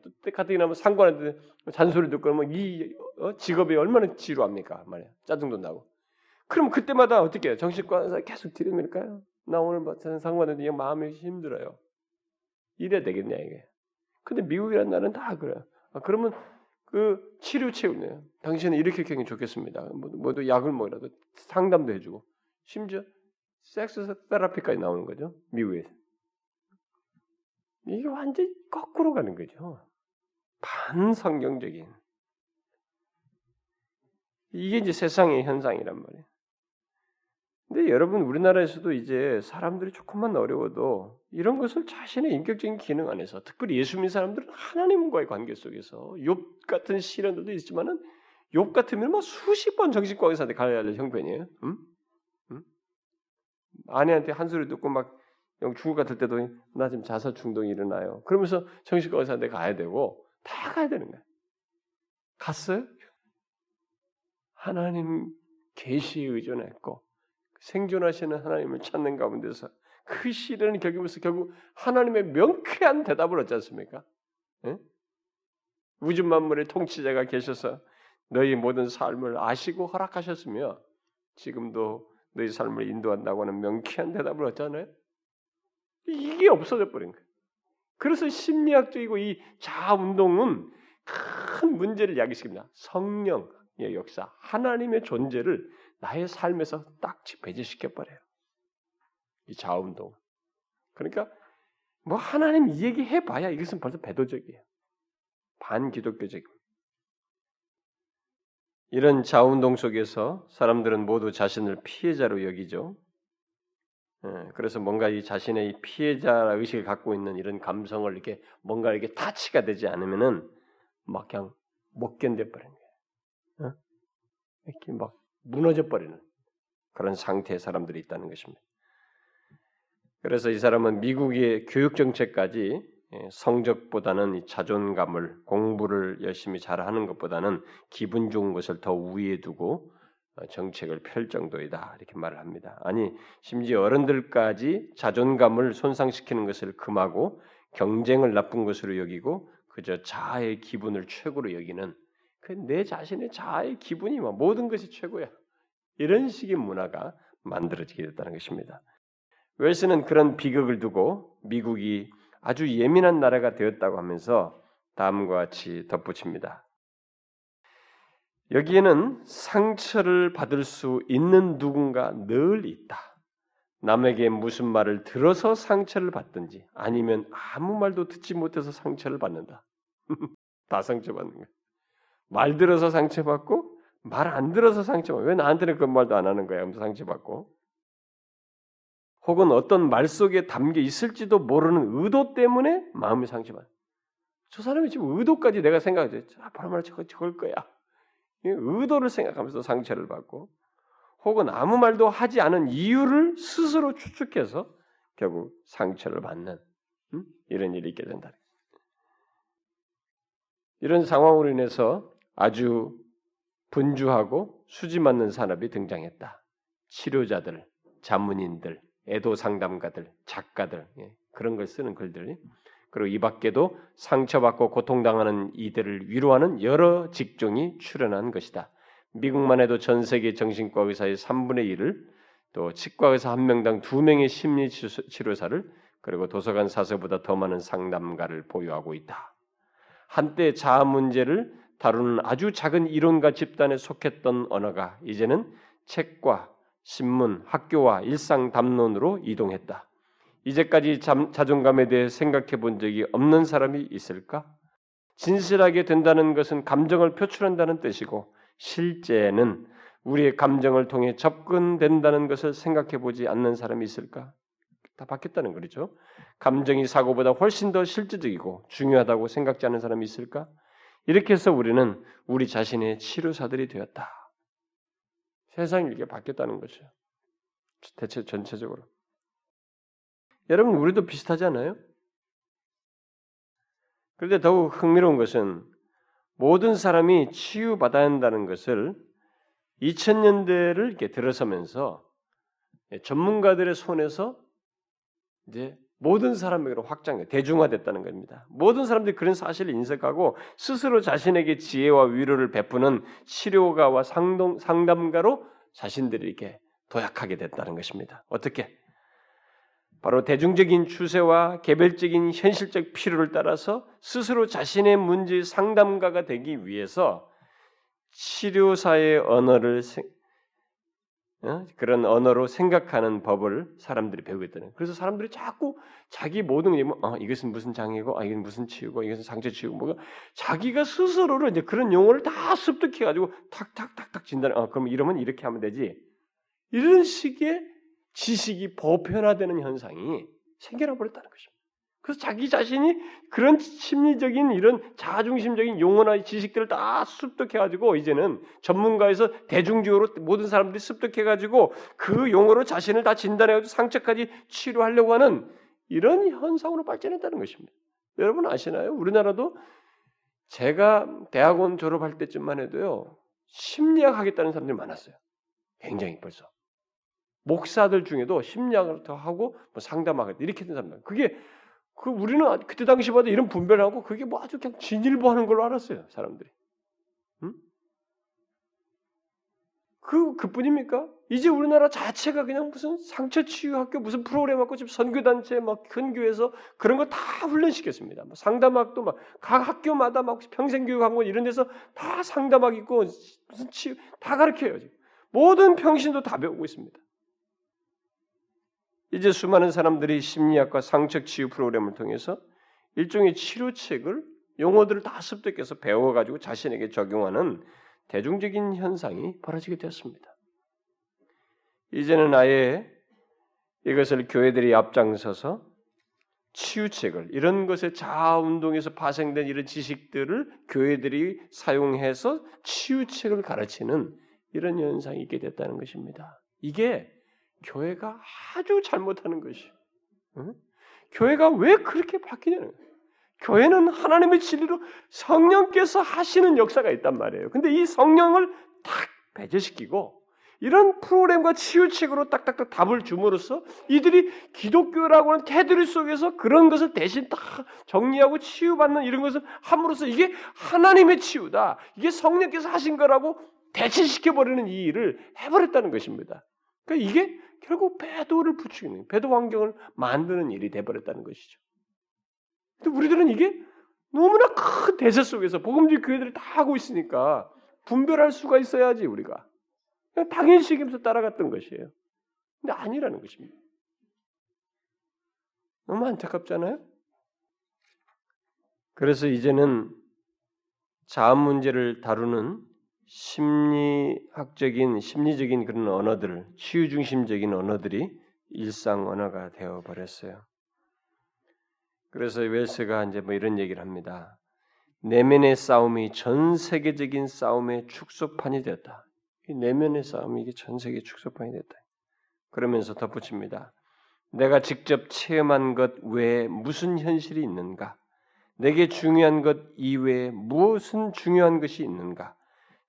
A: 뭐 상관한테 잔소리 듣고, 뭐, 이 어? 직업이 얼마나 지루합니까? 말이야. 짜증도 나고. 그럼 그때마다 어떻게 해요? 정신과 계속 들이밀까요? 나 오늘 뭐 상관없는데 그냥 마음이 힘들어요. 이래 되겠냐 이게. 근데 미국이라는 나라는 다 그래요. 아, 그러면 그 치료 체험이에요. 당신은 이렇게 경이 좋겠습니다. 뭐, 뭐도 약을 먹이라도 상담도 해주고 심지어 섹스 테라피까지 나오는 거죠. 미국에서. 이게 완전 거꾸로 가는 거죠. 반성경적인. 이게 이제 세상의 현상이란 말이에요. 근데 여러분 우리나라에서도 이제 사람들이 조금만 어려워도 이런 것을 자신의 인격적인 기능 안에서 특별히 예수 믿는 사람들은 하나님과의 관계 속에서 욥 같은 시련들도 있지만은 욥 같으면 뭐 수십 번 정신과 의사한테 가야 할 형편이에요. 응? 응? 아내한테 한 소리 듣고 막 죽을 것 같을 때도 나 지금 자살 충동이 일어나요. 그러면서 정신과 의사한테 가야 되고 다 가야 되는 거야. 갔어요? 하나님 계시에 의존했고 생존하시는 하나님을 찾는 가운데서 그 시련을 겪으면서 결국 하나님의 명쾌한 대답을 얻지 않습니까? 예? 우주 만물의 통치자가 계셔서 너희 모든 삶을 아시고 허락하셨으며 지금도 너희 삶을 인도한다고 하는 명쾌한 대답을 얻잖아요. 이게 없어져 버린 거예요. 그래서 심리학적이고 이 자아 운동은 큰 문제를 야기시킵니다. 성령의 역사, 하나님의 존재를 나의 삶에서 딱 배제시켜 버려요. 이 자아 운동. 그러니까 뭐 하나님 이 얘기 해 봐야 이것은 벌써 배도적이에요. 반기독교적. 이런 자운동 속에서 사람들은 모두 자신을 피해자로 여기죠. 예, 그래서 뭔가 이 자신의 이 피해자 의식을 갖고 있는 이런 감성을 이렇게 뭔가 이렇게 타치가 되지 않으면은 막 그냥 못 견뎌 버리는 거예요. 어? 이렇게 막 무너져 버리는 그런 상태의 사람들이 있다는 것입니다. 그래서 이 사람은 미국의 교육 정책까지 예, 성적보다는 자존감을 공부를 열심히 잘하는 것보다는 기분 좋은 것을 더 우위에 두고 어, 정책을 펼 정도이다 이렇게 말을 합니다. 아니 심지어 어른들까지 자존감을 손상시키는 것을 금하고 경쟁을 나쁜 것으로 여기고 그저 자아의 기분을 최고로 여기는 그 내 자신의 자아의 기분이 뭐 모든 것이 최고야 이런 식의 문화가 만들어지게 됐다는 것입니다. 웰스는 그런 비극을 두고 미국이 아주 예민한 나라가 되었다고 하면서 다음과 같이 덧붙입니다. 여기에는 상처를 받을 수 있는 누군가 늘 있다. 남에게 무슨 말을 들어서 상처를 받든지 아니면 아무 말도 듣지 못해서 상처를 받는다. 다 상처받는 거야. 말 들어서 상처받고 말 안 들어서 상처받고 왜 나한테는 그런 말도 안 하는 거야? 하면서 상처받고 혹은 어떤 말 속에 담겨 있을지도 모르는 의도 때문에 마음이 상처받아. 저 사람이 지금 의도까지 내가 생각하지. 아, 바로 말 저거 저걸 거야. 의도를 생각하면서 상처를 받고 혹은 아무 말도 하지 않은 이유를 스스로 추측해서 결국 상처를 받는 음? 이런 일이 있게 된다. 이런 상황으로 인해서 아주 분주하고 수지 맞는 산업이 등장했다. 치료자들, 자문인들, 애도 상담가들, 작가들 예, 그런 걸 쓰는 글들 그리고 이 밖에도 상처받고 고통당하는 이들을 위로하는 여러 직종이 출현한 것이다. 미국만 해도 전 세계 정신과 의사의 3분의 1을 또 치과 의사 한 명당 2명의 심리 치료사를 그리고 도서관 사서보다 더 많은 상담가를 보유하고 있다. 한때 자아 문제를 다루는 아주 작은 이론가 집단에 속했던 언어가 이제는 책과 신문, 학교와 일상 담론으로 이동했다. 이제까지 자존감에 대해 생각해 본 적이 없는 사람이 있을까? 진실하게 된다는 것은 감정을 표출한다는 뜻이고 실제는 우리의 감정을 통해 접근된다는 것을 생각해 보지 않는 사람이 있을까? 다 바뀌었다는 거죠. 감정이 사고보다 훨씬 더 실질적이고 중요하다고 생각지 않는 사람이 있을까? 이렇게 해서 우리는 우리 자신의 치료사들이 되었다. 세상이 이렇게 바뀌었다는 거죠. 대체 전체적으로. 여러분 우리도 비슷하지 않아요? 그런데 더욱 흥미로운 것은 모든 사람이 치유받아야 한다는 것을 2000년대를 이렇게 들어서면서 전문가들의 손에서 이제 모든 사람에게로 확장해 대중화됐다는 겁니다. 모든 사람들이 그런 사실을 인식하고 스스로 자신에게 지혜와 위로를 베푸는 치료가와 상동, 상담가로 자신들이 이렇게 도약하게 됐다는 것입니다. 어떻게? 바로 대중적인 추세와 개별적인 현실적 필요를 따라서 스스로 자신의 문제 상담가가 되기 위해서 치료사의 언어를? 그런 언어로 생각하는 법을 사람들이 배우고 있다는. 그래서 사람들이 자꾸 자기 모든 게 뭐, 어, 이것은 무슨 장애고, 아, 이건 무슨 치유고, 이것은 상처 치유고, 뭐가 자기가 스스로로 이제 그런 용어를 다 습득해 가지고 탁탁탁탁 진단. 어, 그럼 이러면 이렇게 하면 되지. 이런 식의 지식이 보편화되는 현상이 생겨나 버렸다는 것입니다. 그래서 자기 자신이 그런 심리적인 이런 자중심적인 용어나 지식들을 다 습득해가지고 이제는 전문가에서 대중적으로 모든 사람들이 습득해가지고 그 용어로 자신을 다 진단해가지고 상처까지 치료하려고 하는 이런 현상으로 발전했다는 것입니다. 여러분 아시나요? 우리나라도 제가 대학원 졸업할 때쯤만 해도요 심리학 하겠다는 사람들이 많았어요. 굉장히 벌써 목사들 중에도 심리학을 더 하고 뭐 상담하겠다 이렇게 된 사람들. 그게 그 우리는 그때 당시 봐도 이런 분별을 하고 그게 뭐 아주 그냥 진일보하는 걸로 알았어요 사람들이. 응? 그 그뿐입니까? 이제 우리나라 자체가 그냥 무슨 상처 치유 학교 무슨 프로그램 하고 지금 선교 단체 막큰 교회에서 그런 거 다 훈련시켰습니다. 뭐 상담학도 막 각 학교마다 막 평생 교육 학원 이런 데서 다 상담학 있고 무슨 치유 다 가르쳐요 지금. 모든 평신도 다 배우고 있습니다. 이제 수많은 사람들이 심리학과 상처 치유 프로그램을 통해서 일종의 치료책을 용어들을 다 습득해서 배워가지고 자신에게 적용하는 대중적인 현상이 벌어지게 되었습니다. 이제는 아예 이것을 교회들이 앞장서서 치유책을 이런 것에 자아 운동에서 파생된 이런 지식들을 교회들이 사용해서 치유책을 가르치는 이런 현상이 있게 됐다는 것입니다. 이게 교회가 아주 잘못하는 것이. 응? 교회가 왜 그렇게 바뀌냐는 거예요. 교회는 하나님의 진리로 성령께서 하시는 역사가 있단 말이에요. 근데 이 성령을 탁 배제시키고 이런 프로그램과 치유책으로 딱딱딱 답을 줌으로써 이들이 기독교라고 하는 테두리 속에서 그런 것을 대신 다 정리하고 치유받는 이런 것을 함으로써 이게 하나님의 치유다. 이게 성령께서 하신 거라고 대체시켜버리는 이 일을 해버렸다는 것입니다. 그러니까 이게 결국 배도를 부추기는 배도 환경을 만드는 일이 돼버렸다는 것이죠. 근데 우리들은 이게 너무나 큰 대세 속에서 복음주의 교회들이 다 하고 있으니까 분별할 수가 있어야지 우리가 그냥 당연시 여기면서 따라갔던 것이에요. 근데 아니라는 것입니다. 너무 안타깝잖아요. 그래서 이제는 자음 문제를 다루는 심리학적인 심리적인 그런 언어들, 치유 중심적인 언어들이 일상 언어가 되어 버렸어요. 그래서 웰스가 이제 뭐 이런 얘기를 합니다. 내면의 싸움이 전 세계적인 싸움의 축소판이 되었다. 내면의 싸움이 이게 전 세계 축소판이 됐다. 그러면서 덧붙입니다. 내가 직접 체험한 것 외에 무슨 현실이 있는가? 내게 중요한 것 이외에 무엇은 중요한 것이 있는가?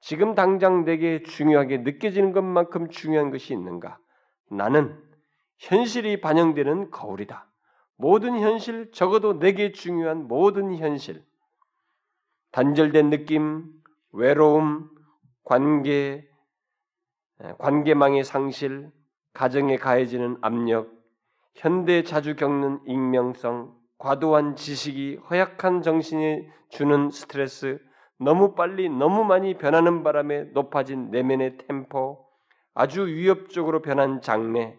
A: 지금 당장 내게 중요하게 느껴지는 것만큼 중요한 것이 있는가? 나는 현실이 반영되는 거울이다. 모든 현실, 적어도 내게 중요한 모든 현실, 단절된 느낌, 외로움, 관계, 관계망의 상실, 가정에 가해지는 압력, 현대 자주 겪는 익명성, 과도한 지식이 허약한 정신에 주는 스트레스, 너무 빨리 너무 많이 변하는 바람에 높아진 내면의 템포, 아주 위협적으로 변한 장래,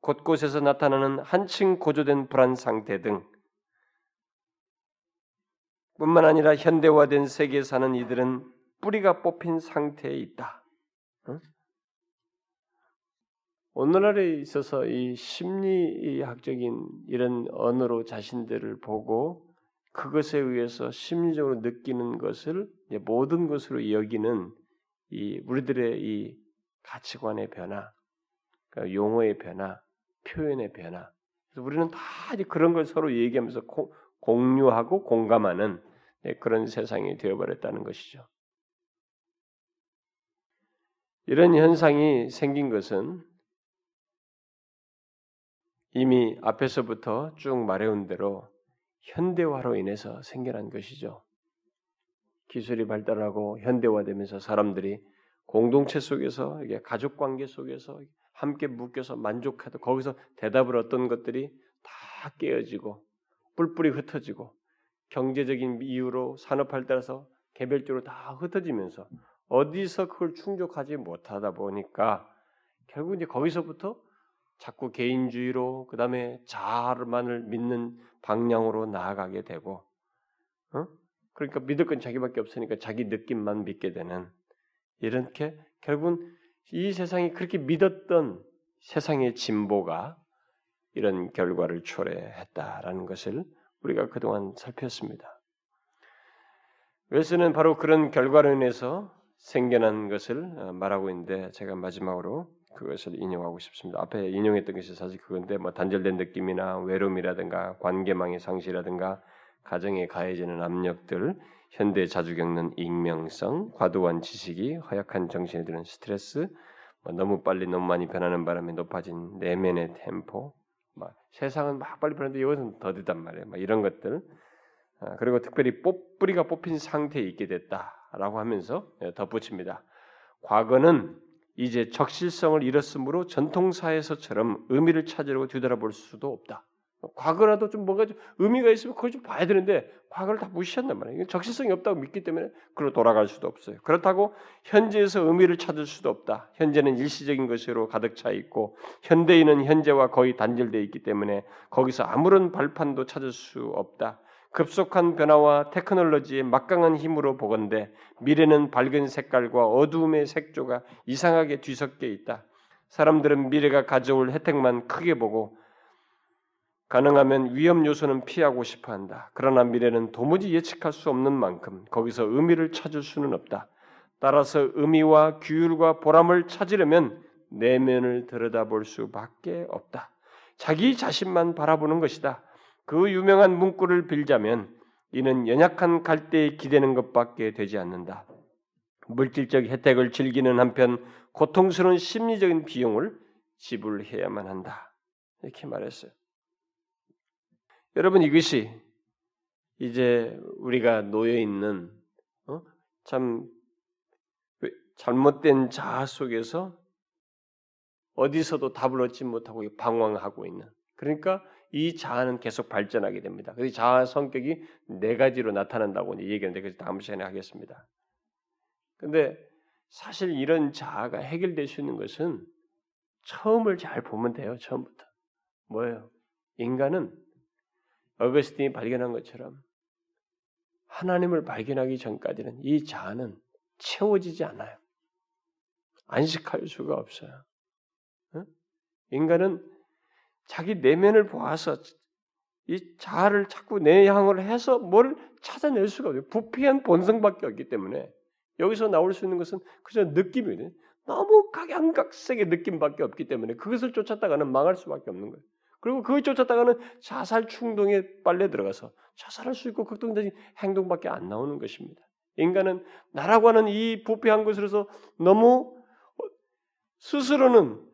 A: 곳곳에서 나타나는 한층 고조된 불안 상태 등 뿐만 아니라 현대화된 세계에 사는 이들은 뿌리가 뽑힌 상태에 있다. 응? 오늘날에 있어서 이 심리학적인 이런 언어로 자신들을 보고 그것에 의해서 심리적으로 느끼는 것을 모든 것으로 여기는 이 우리들의 이 가치관의 변화, 그러니까 용어의 변화, 표현의 변화. 그래서 우리는 다 이제 그런 걸 서로 얘기하면서 고, 공유하고 공감하는 네, 그런 세상이 되어버렸다는 것이죠. 이런 현상이 생긴 것은 이미 앞에서부터 쭉 말해온 대로 현대화로 인해서 생겨난 것이죠. 기술이 발달하고 현대화되면서 사람들이 공동체 속에서 이게 가족 관계 속에서 함께 묶여서 만족하도 거기서 대답을 얻던 것들이 다 깨어지고 뿔뿔이 흩어지고 경제적인 이유로 산업화를 따라서 개별적으로 다 흩어지면서 어디서 그걸 충족하지 못하다 보니까 결국 이제 거기서부터 자꾸 개인주의로 그 다음에 자아만을 믿는 방향으로 나아가게 되고, 어? 그러니까 믿을 건 자기밖에 없으니까 자기 느낌만 믿게 되는 이렇게 결국은 이 세상이 그렇게 믿었던 세상의 진보가 이런 결과를 초래했다라는 것을 우리가 그동안 살폈습니다. 웨스는 바로 그런 결과로 인해서 생겨난 것을 어, 말하고 있는데 제가 마지막으로 그것을 인용하고 싶습니다. 앞에 인용했던 것이 사실 그건데 뭐 단절된 느낌이나 외로움이라든가 관계망의 상실이라든가 가정에 가해지는 압력들, 현대 자주 겪는 익명성, 과도한 지식이 허약한 정신에 드는 스트레스, 뭐 너무 빨리 너무 많이 변하는 바람에 높아진 내면의 템포, 막 세상은 막 빨리 변하는데 이것은 더디단 말이에요. 막 이런 것들. 아, 그리고 특별히 뽑, 뿌리가 뽑힌 상태에 있게 됐다라고 하면서 예, 덧붙입니다. 과거는 이제 적실성을 잃었으므로 전통사에서처럼 의미를 찾으려고 뒤돌아볼 수도 없다. 과거라도 좀 뭔가 좀 의미가 있으면 그걸 좀 봐야 되는데 과거를 다 무시한단 말이에요. 적실성이 없다고 믿기 때문에 그로 돌아갈 수도 없어요. 그렇다고 현재에서 의미를 찾을 수도 없다. 현재는 일시적인 것으로 가득 차 있고 현대인은 현재와 거의 단절되어 있기 때문에 거기서 아무런 발판도 찾을 수 없다. 급속한 변화와 테크놀로지의 막강한 힘으로 보건대 미래는 밝은 색깔과 어두움의 색조가 이상하게 뒤섞여 있다. 사람들은 미래가 가져올 혜택만 크게 보고 가능하면 위험 요소는 피하고 싶어 한다. 그러나 미래는 도무지 예측할 수 없는 만큼 거기서 의미를 찾을 수는 없다. 따라서 의미와 규율과 보람을 찾으려면 내면을 들여다볼 수밖에 없다. 자기 자신만 바라보는 것이다. 그 유명한 문구를 빌자면 이는 연약한 갈대에 기대는 것밖에 되지 않는다. 물질적 혜택을 즐기는 한편 고통스러운 심리적인 비용을 지불해야만 한다. 이렇게 말했어요. 여러분 이것이 이제 우리가 놓여 있는 어? 참 잘못된 자아 속에서 어디서도 답을 얻지 못하고 방황하고 있는 그러니까 이 자아는 계속 발전하게 됩니다. 그래서 자아 성격이 네 가지로 나타난다고 얘기하는데 그 다음 시간에 하겠습니다. 근데 사실 이런 자아가 해결될 수 있는 것은 처음을 잘 보면 돼요. 처음부터. 뭐예요? 인간은 어거스틴이 발견한 것처럼 하나님을 발견하기 전까지는 이 자아는 채워지지 않아요. 안식할 수가 없어요. 인간은 자기 내면을 보아서 이 자아를 자꾸 내향을 해서 뭘 찾아낼 수가 없어요. 부패한 본성밖에 없기 때문에 여기서 나올 수 있는 것은 그저 느낌이거든요. 너무 각양각색의 느낌밖에 없기 때문에 그것을 쫓았다가는 망할 수밖에 없는 거예요. 그리고 그걸 쫓았다가는 자살 충동에 빨려 들어가서 자살할 수 있고 극동적인 행동밖에 안 나오는 것입니다. 인간은 나라고 하는 이 부패한 것으로서 너무 스스로는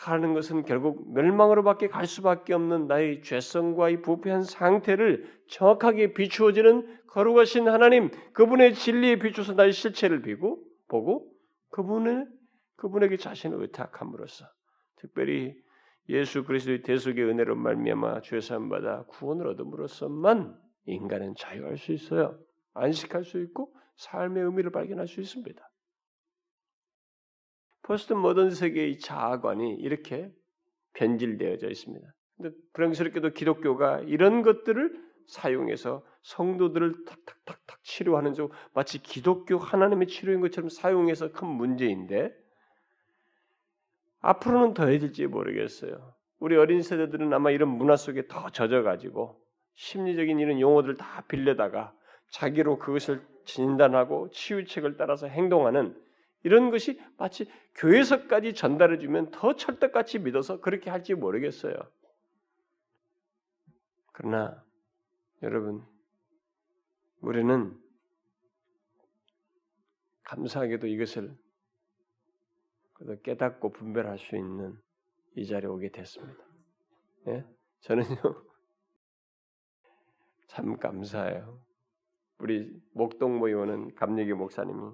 A: 가는 것은 결국 멸망으로밖에 갈 수밖에 없는 나의 죄성과 이 부패한 상태를 정확하게 비추어지는 거룩하신 하나님, 그분의 진리에 비추어서 나의 실체를 비고 보고 그분을 그분에게 자신을 의탁함으로써 특별히 예수 그리스도의 대속의 은혜로 말미암아 죄 사함 받아 구원을 얻음으로써만 인간은 자유할 수 있어요. 안식할 수 있고 삶의 의미를 발견할 수 있습니다. 포스트 모던 세계의 자아관이 이렇게 변질되어져 있습니다. 근데 불행스럽게도 기독교가 이런 것들을 사용해서 성도들을 탁탁탁탁 치료하는 쪽 마치 기독교 하나님의 치료인 것처럼 사용해서 큰 문제인데 앞으로는 더해질지 모르겠어요. 우리 어린 세대들은 아마 이런 문화 속에 더 젖어가지고 심리적인 이런 용어들을 다 빌려다가 자기로 그것을 진단하고 치유책을 따라서 행동하는 이런 것이 마치 교회에서까지 전달해주면 더 철떡같이 믿어서 그렇게 할지 모르겠어요. 그러나 여러분, 우리는 감사하게도 이것을 깨닫고 분별할 수 있는 이 자리에 오게 됐습니다. 예? 저는요, 참 감사해요. 우리 목동모에 오는 감리교 목사님이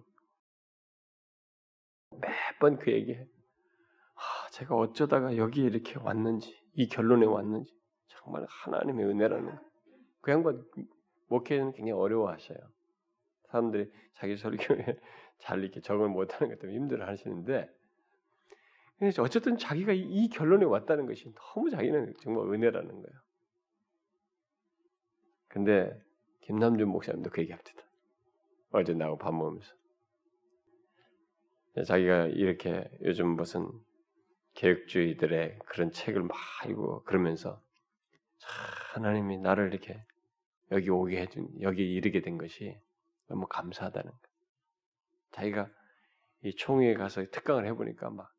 A: 매번 그 얘기해. 아, 제가 어쩌다가 여기에 이렇게 왔는지, 이 결론에 왔는지, 참 정말 하나님의 은혜라는 거. 그 양반 목회는 굉장히 어려워하셔요. 사람들이 자기 설교에 잘 이렇게 적응을 못하는 것 때문에 힘들어 하시는데 어쨌든 자기가 이 결론에 왔다는 것이 너무 자기는 정말 은혜라는 거예요. 근데 김남준 목사님도 그 얘기합니다. 어제 나하고 밥 먹으면서 자기가 이렇게 요즘 무슨 개혁주의들의 그런 책을 막 읽고 그러면서 하나님이 나를 이렇게 여기 오게 해준 여기 이르게 된 것이 너무 감사하다는 거. 자기가 이 총회에 가서 특강을 해보니까 막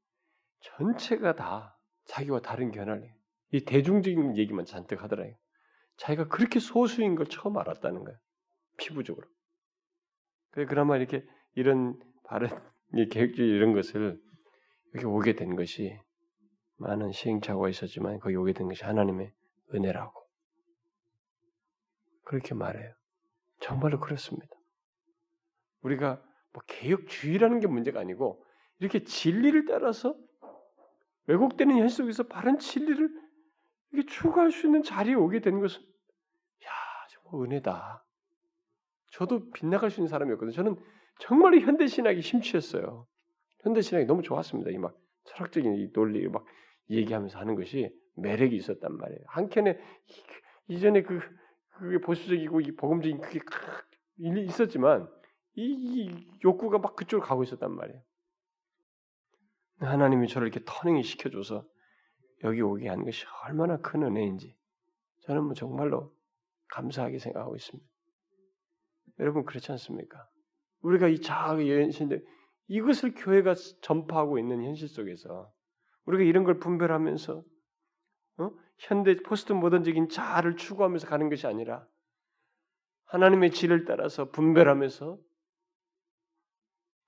A: 전체가 다 자기와 다른 견할이 이 대중적인 얘기만 잔뜩 하더라고요. 자기가 그렇게 소수인 걸 처음 알았다는 거예요. 피부적으로. 그래 그나마 이렇게 이런 바른 계획주의 이런 것을 여기 오게 된 것이 많은 시행착오가 있었지만 거기 오게 된 것이 하나님의 은혜라고 그렇게 말해요. 정말로 그렇습니다. 우리가 뭐 개혁주의라는 게 문제가 아니고 이렇게 진리를 따라서 왜곡되는 현실 속에서 바른 진리를 이렇게 추구할 수 있는 자리에 오게 된 것은 야 정말 은혜다. 저도 빗나갈 수 있는 사람이었거든요. 저는 정말로 현대 신학이 심취했어요. 현대 신학이 너무 좋았습니다. 이 막 철학적인 이 논리 막 얘기하면서 하는 것이 매력이 있었단 말이에요. 한켠에 이전에 그 그게 보수적이고 이 복음적인 그게 있었지만 이, 이 욕구가 막 그쪽으로 가고 있었단 말이에요. 하나님이 저를 이렇게 터닝이 시켜줘서 여기 오게 한 것이 얼마나 큰 은혜인지 저는 뭐 정말로 감사하게 생각하고 있습니다. 여러분 그렇지 않습니까? 우리가 이 자아의 현실인데 이것을 교회가 전파하고 있는 현실 속에서 우리가 이런 걸 분별하면서 어? 현대 포스트 모던적인 자아를 추구하면서 가는 것이 아니라 하나님의 질을 따라서 분별하면서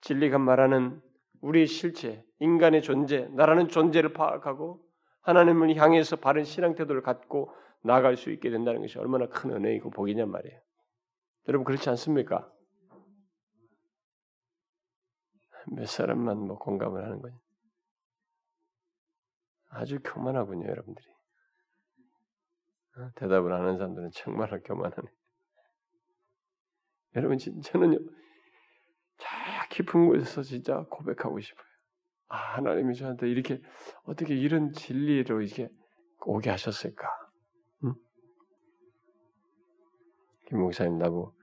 A: 진리가 말하는 우리의 실체, 인간의 존재, 나라는 존재를 파악하고 하나님을 향해서 바른 신앙 태도를 갖고 나아갈 수 있게 된다는 것이 얼마나 큰 은혜이고 복이냔 말이에요. 여러분 그렇지 않습니까? 몇 사람만 뭐 공감을 하는 거냐? 아주 교만하군요, 여러분들이. 어, 대답을 안 하는 사람들은 정말로 교만하네. 여러분, 저는요, 자 깊은 곳에서 진짜 고백하고 싶어요. 아, 하나님이 저한테 이렇게 어떻게 이런 진리로 이게 오게 하셨을까? 응? 김 목사님 나보고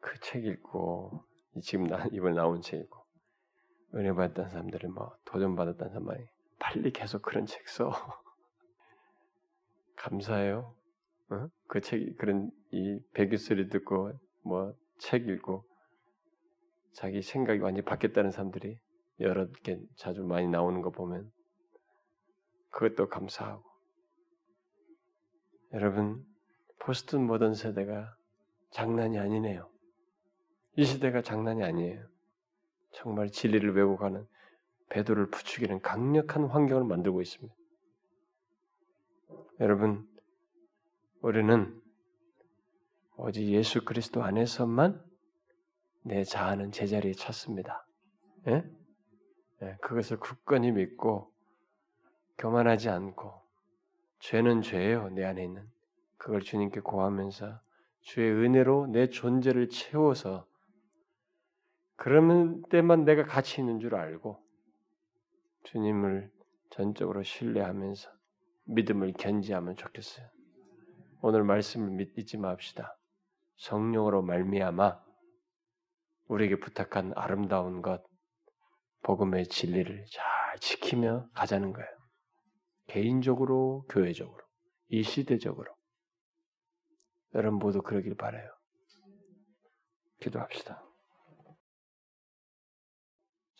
A: 그 책 읽고 지금 나 이번 나온 책 읽고 은혜 받았던 사람들은 뭐 도전 받았다는 사람이 빨리 계속 그런 책 써. 감사해요. 어? 그 책, 그런 이 배교 소리 듣고 뭐 책 읽고 자기 생각이 완전히 바뀌었다는 사람들이 여러 개 자주 많이 나오는 거 보면 그것도 감사하고 여러분 포스트 모던 세대가 장난이 아니네요. 이 시대가 장난이 아니에요. 정말 진리를 왜곡하는 배도를 부추기는 강력한 환경을 만들고 있습니다. 여러분, 우리는 오직 예수 그리스도 안에서만 내 자아는 제자리에 찼습니다. 예? 예, 그것을 굳건히 믿고 교만하지 않고 죄는 죄예요 내 안에 있는 그걸 주님께 고하면서 주의 은혜로 내 존재를 채워서 그러면 때만 내가 가치 있는 줄 알고 주님을 전적으로 신뢰하면서 믿음을 견지하면 좋겠어요. 오늘 말씀을 잊지 맙시다. 성령으로 말미암아 우리에게 부탁한 아름다운 것, 복음의 진리를 잘 지키며 가자는 거예요. 개인적으로, 교회적으로, 이 시대적으로. 여러분 모두 그러길 바래요. 기도합시다.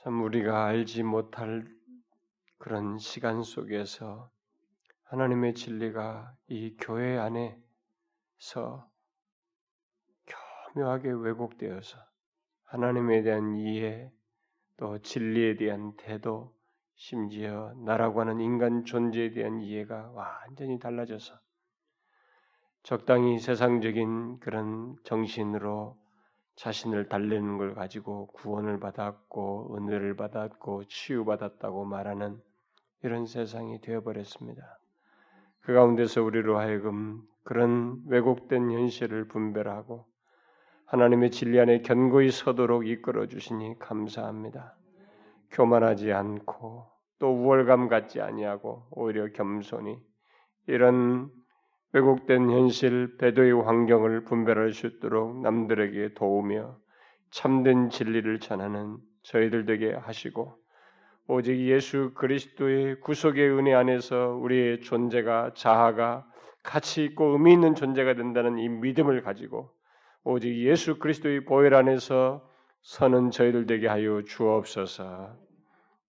A: 참 우리가 알지 못할 그런 시간 속에서 하나님의 진리가 이 교회 안에서 교묘하게 왜곡되어서 하나님에 대한 이해, 또 진리에 대한 태도, 심지어 나라고 하는 인간 존재에 대한 이해가 완전히 달라져서 적당히 세상적인 그런 정신으로 자신을 달래는 걸 가지고 구원을 받았고 은혜를 받았고 치유받았다고 말하는 이런 세상이 되어버렸습니다. 그 가운데서 우리로 하여금 그런 왜곡된 현실을 분별하고 하나님의 진리 안에 견고히 서도록 이끌어 주시니 감사합니다. 교만하지 않고 또 우월감 갖지 아니하고 오히려 겸손히 이런 왜곡된 현실, 배도의 환경을 분별할 수 있도록 남들에게 도우며 참된 진리를 전하는 저희들 되게 하시고 오직 예수 그리스도의 구속의 은혜 안에서 우리의 존재가 자아가 가치 있고 의미 있는 존재가 된다는 이 믿음을 가지고 오직 예수 그리스도의 보혈 안에서 서는 저희들 되게 하여 주옵소서.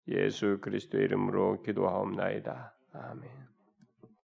A: 예수 그리스도의 이름으로 기도하옵나이다. 아멘.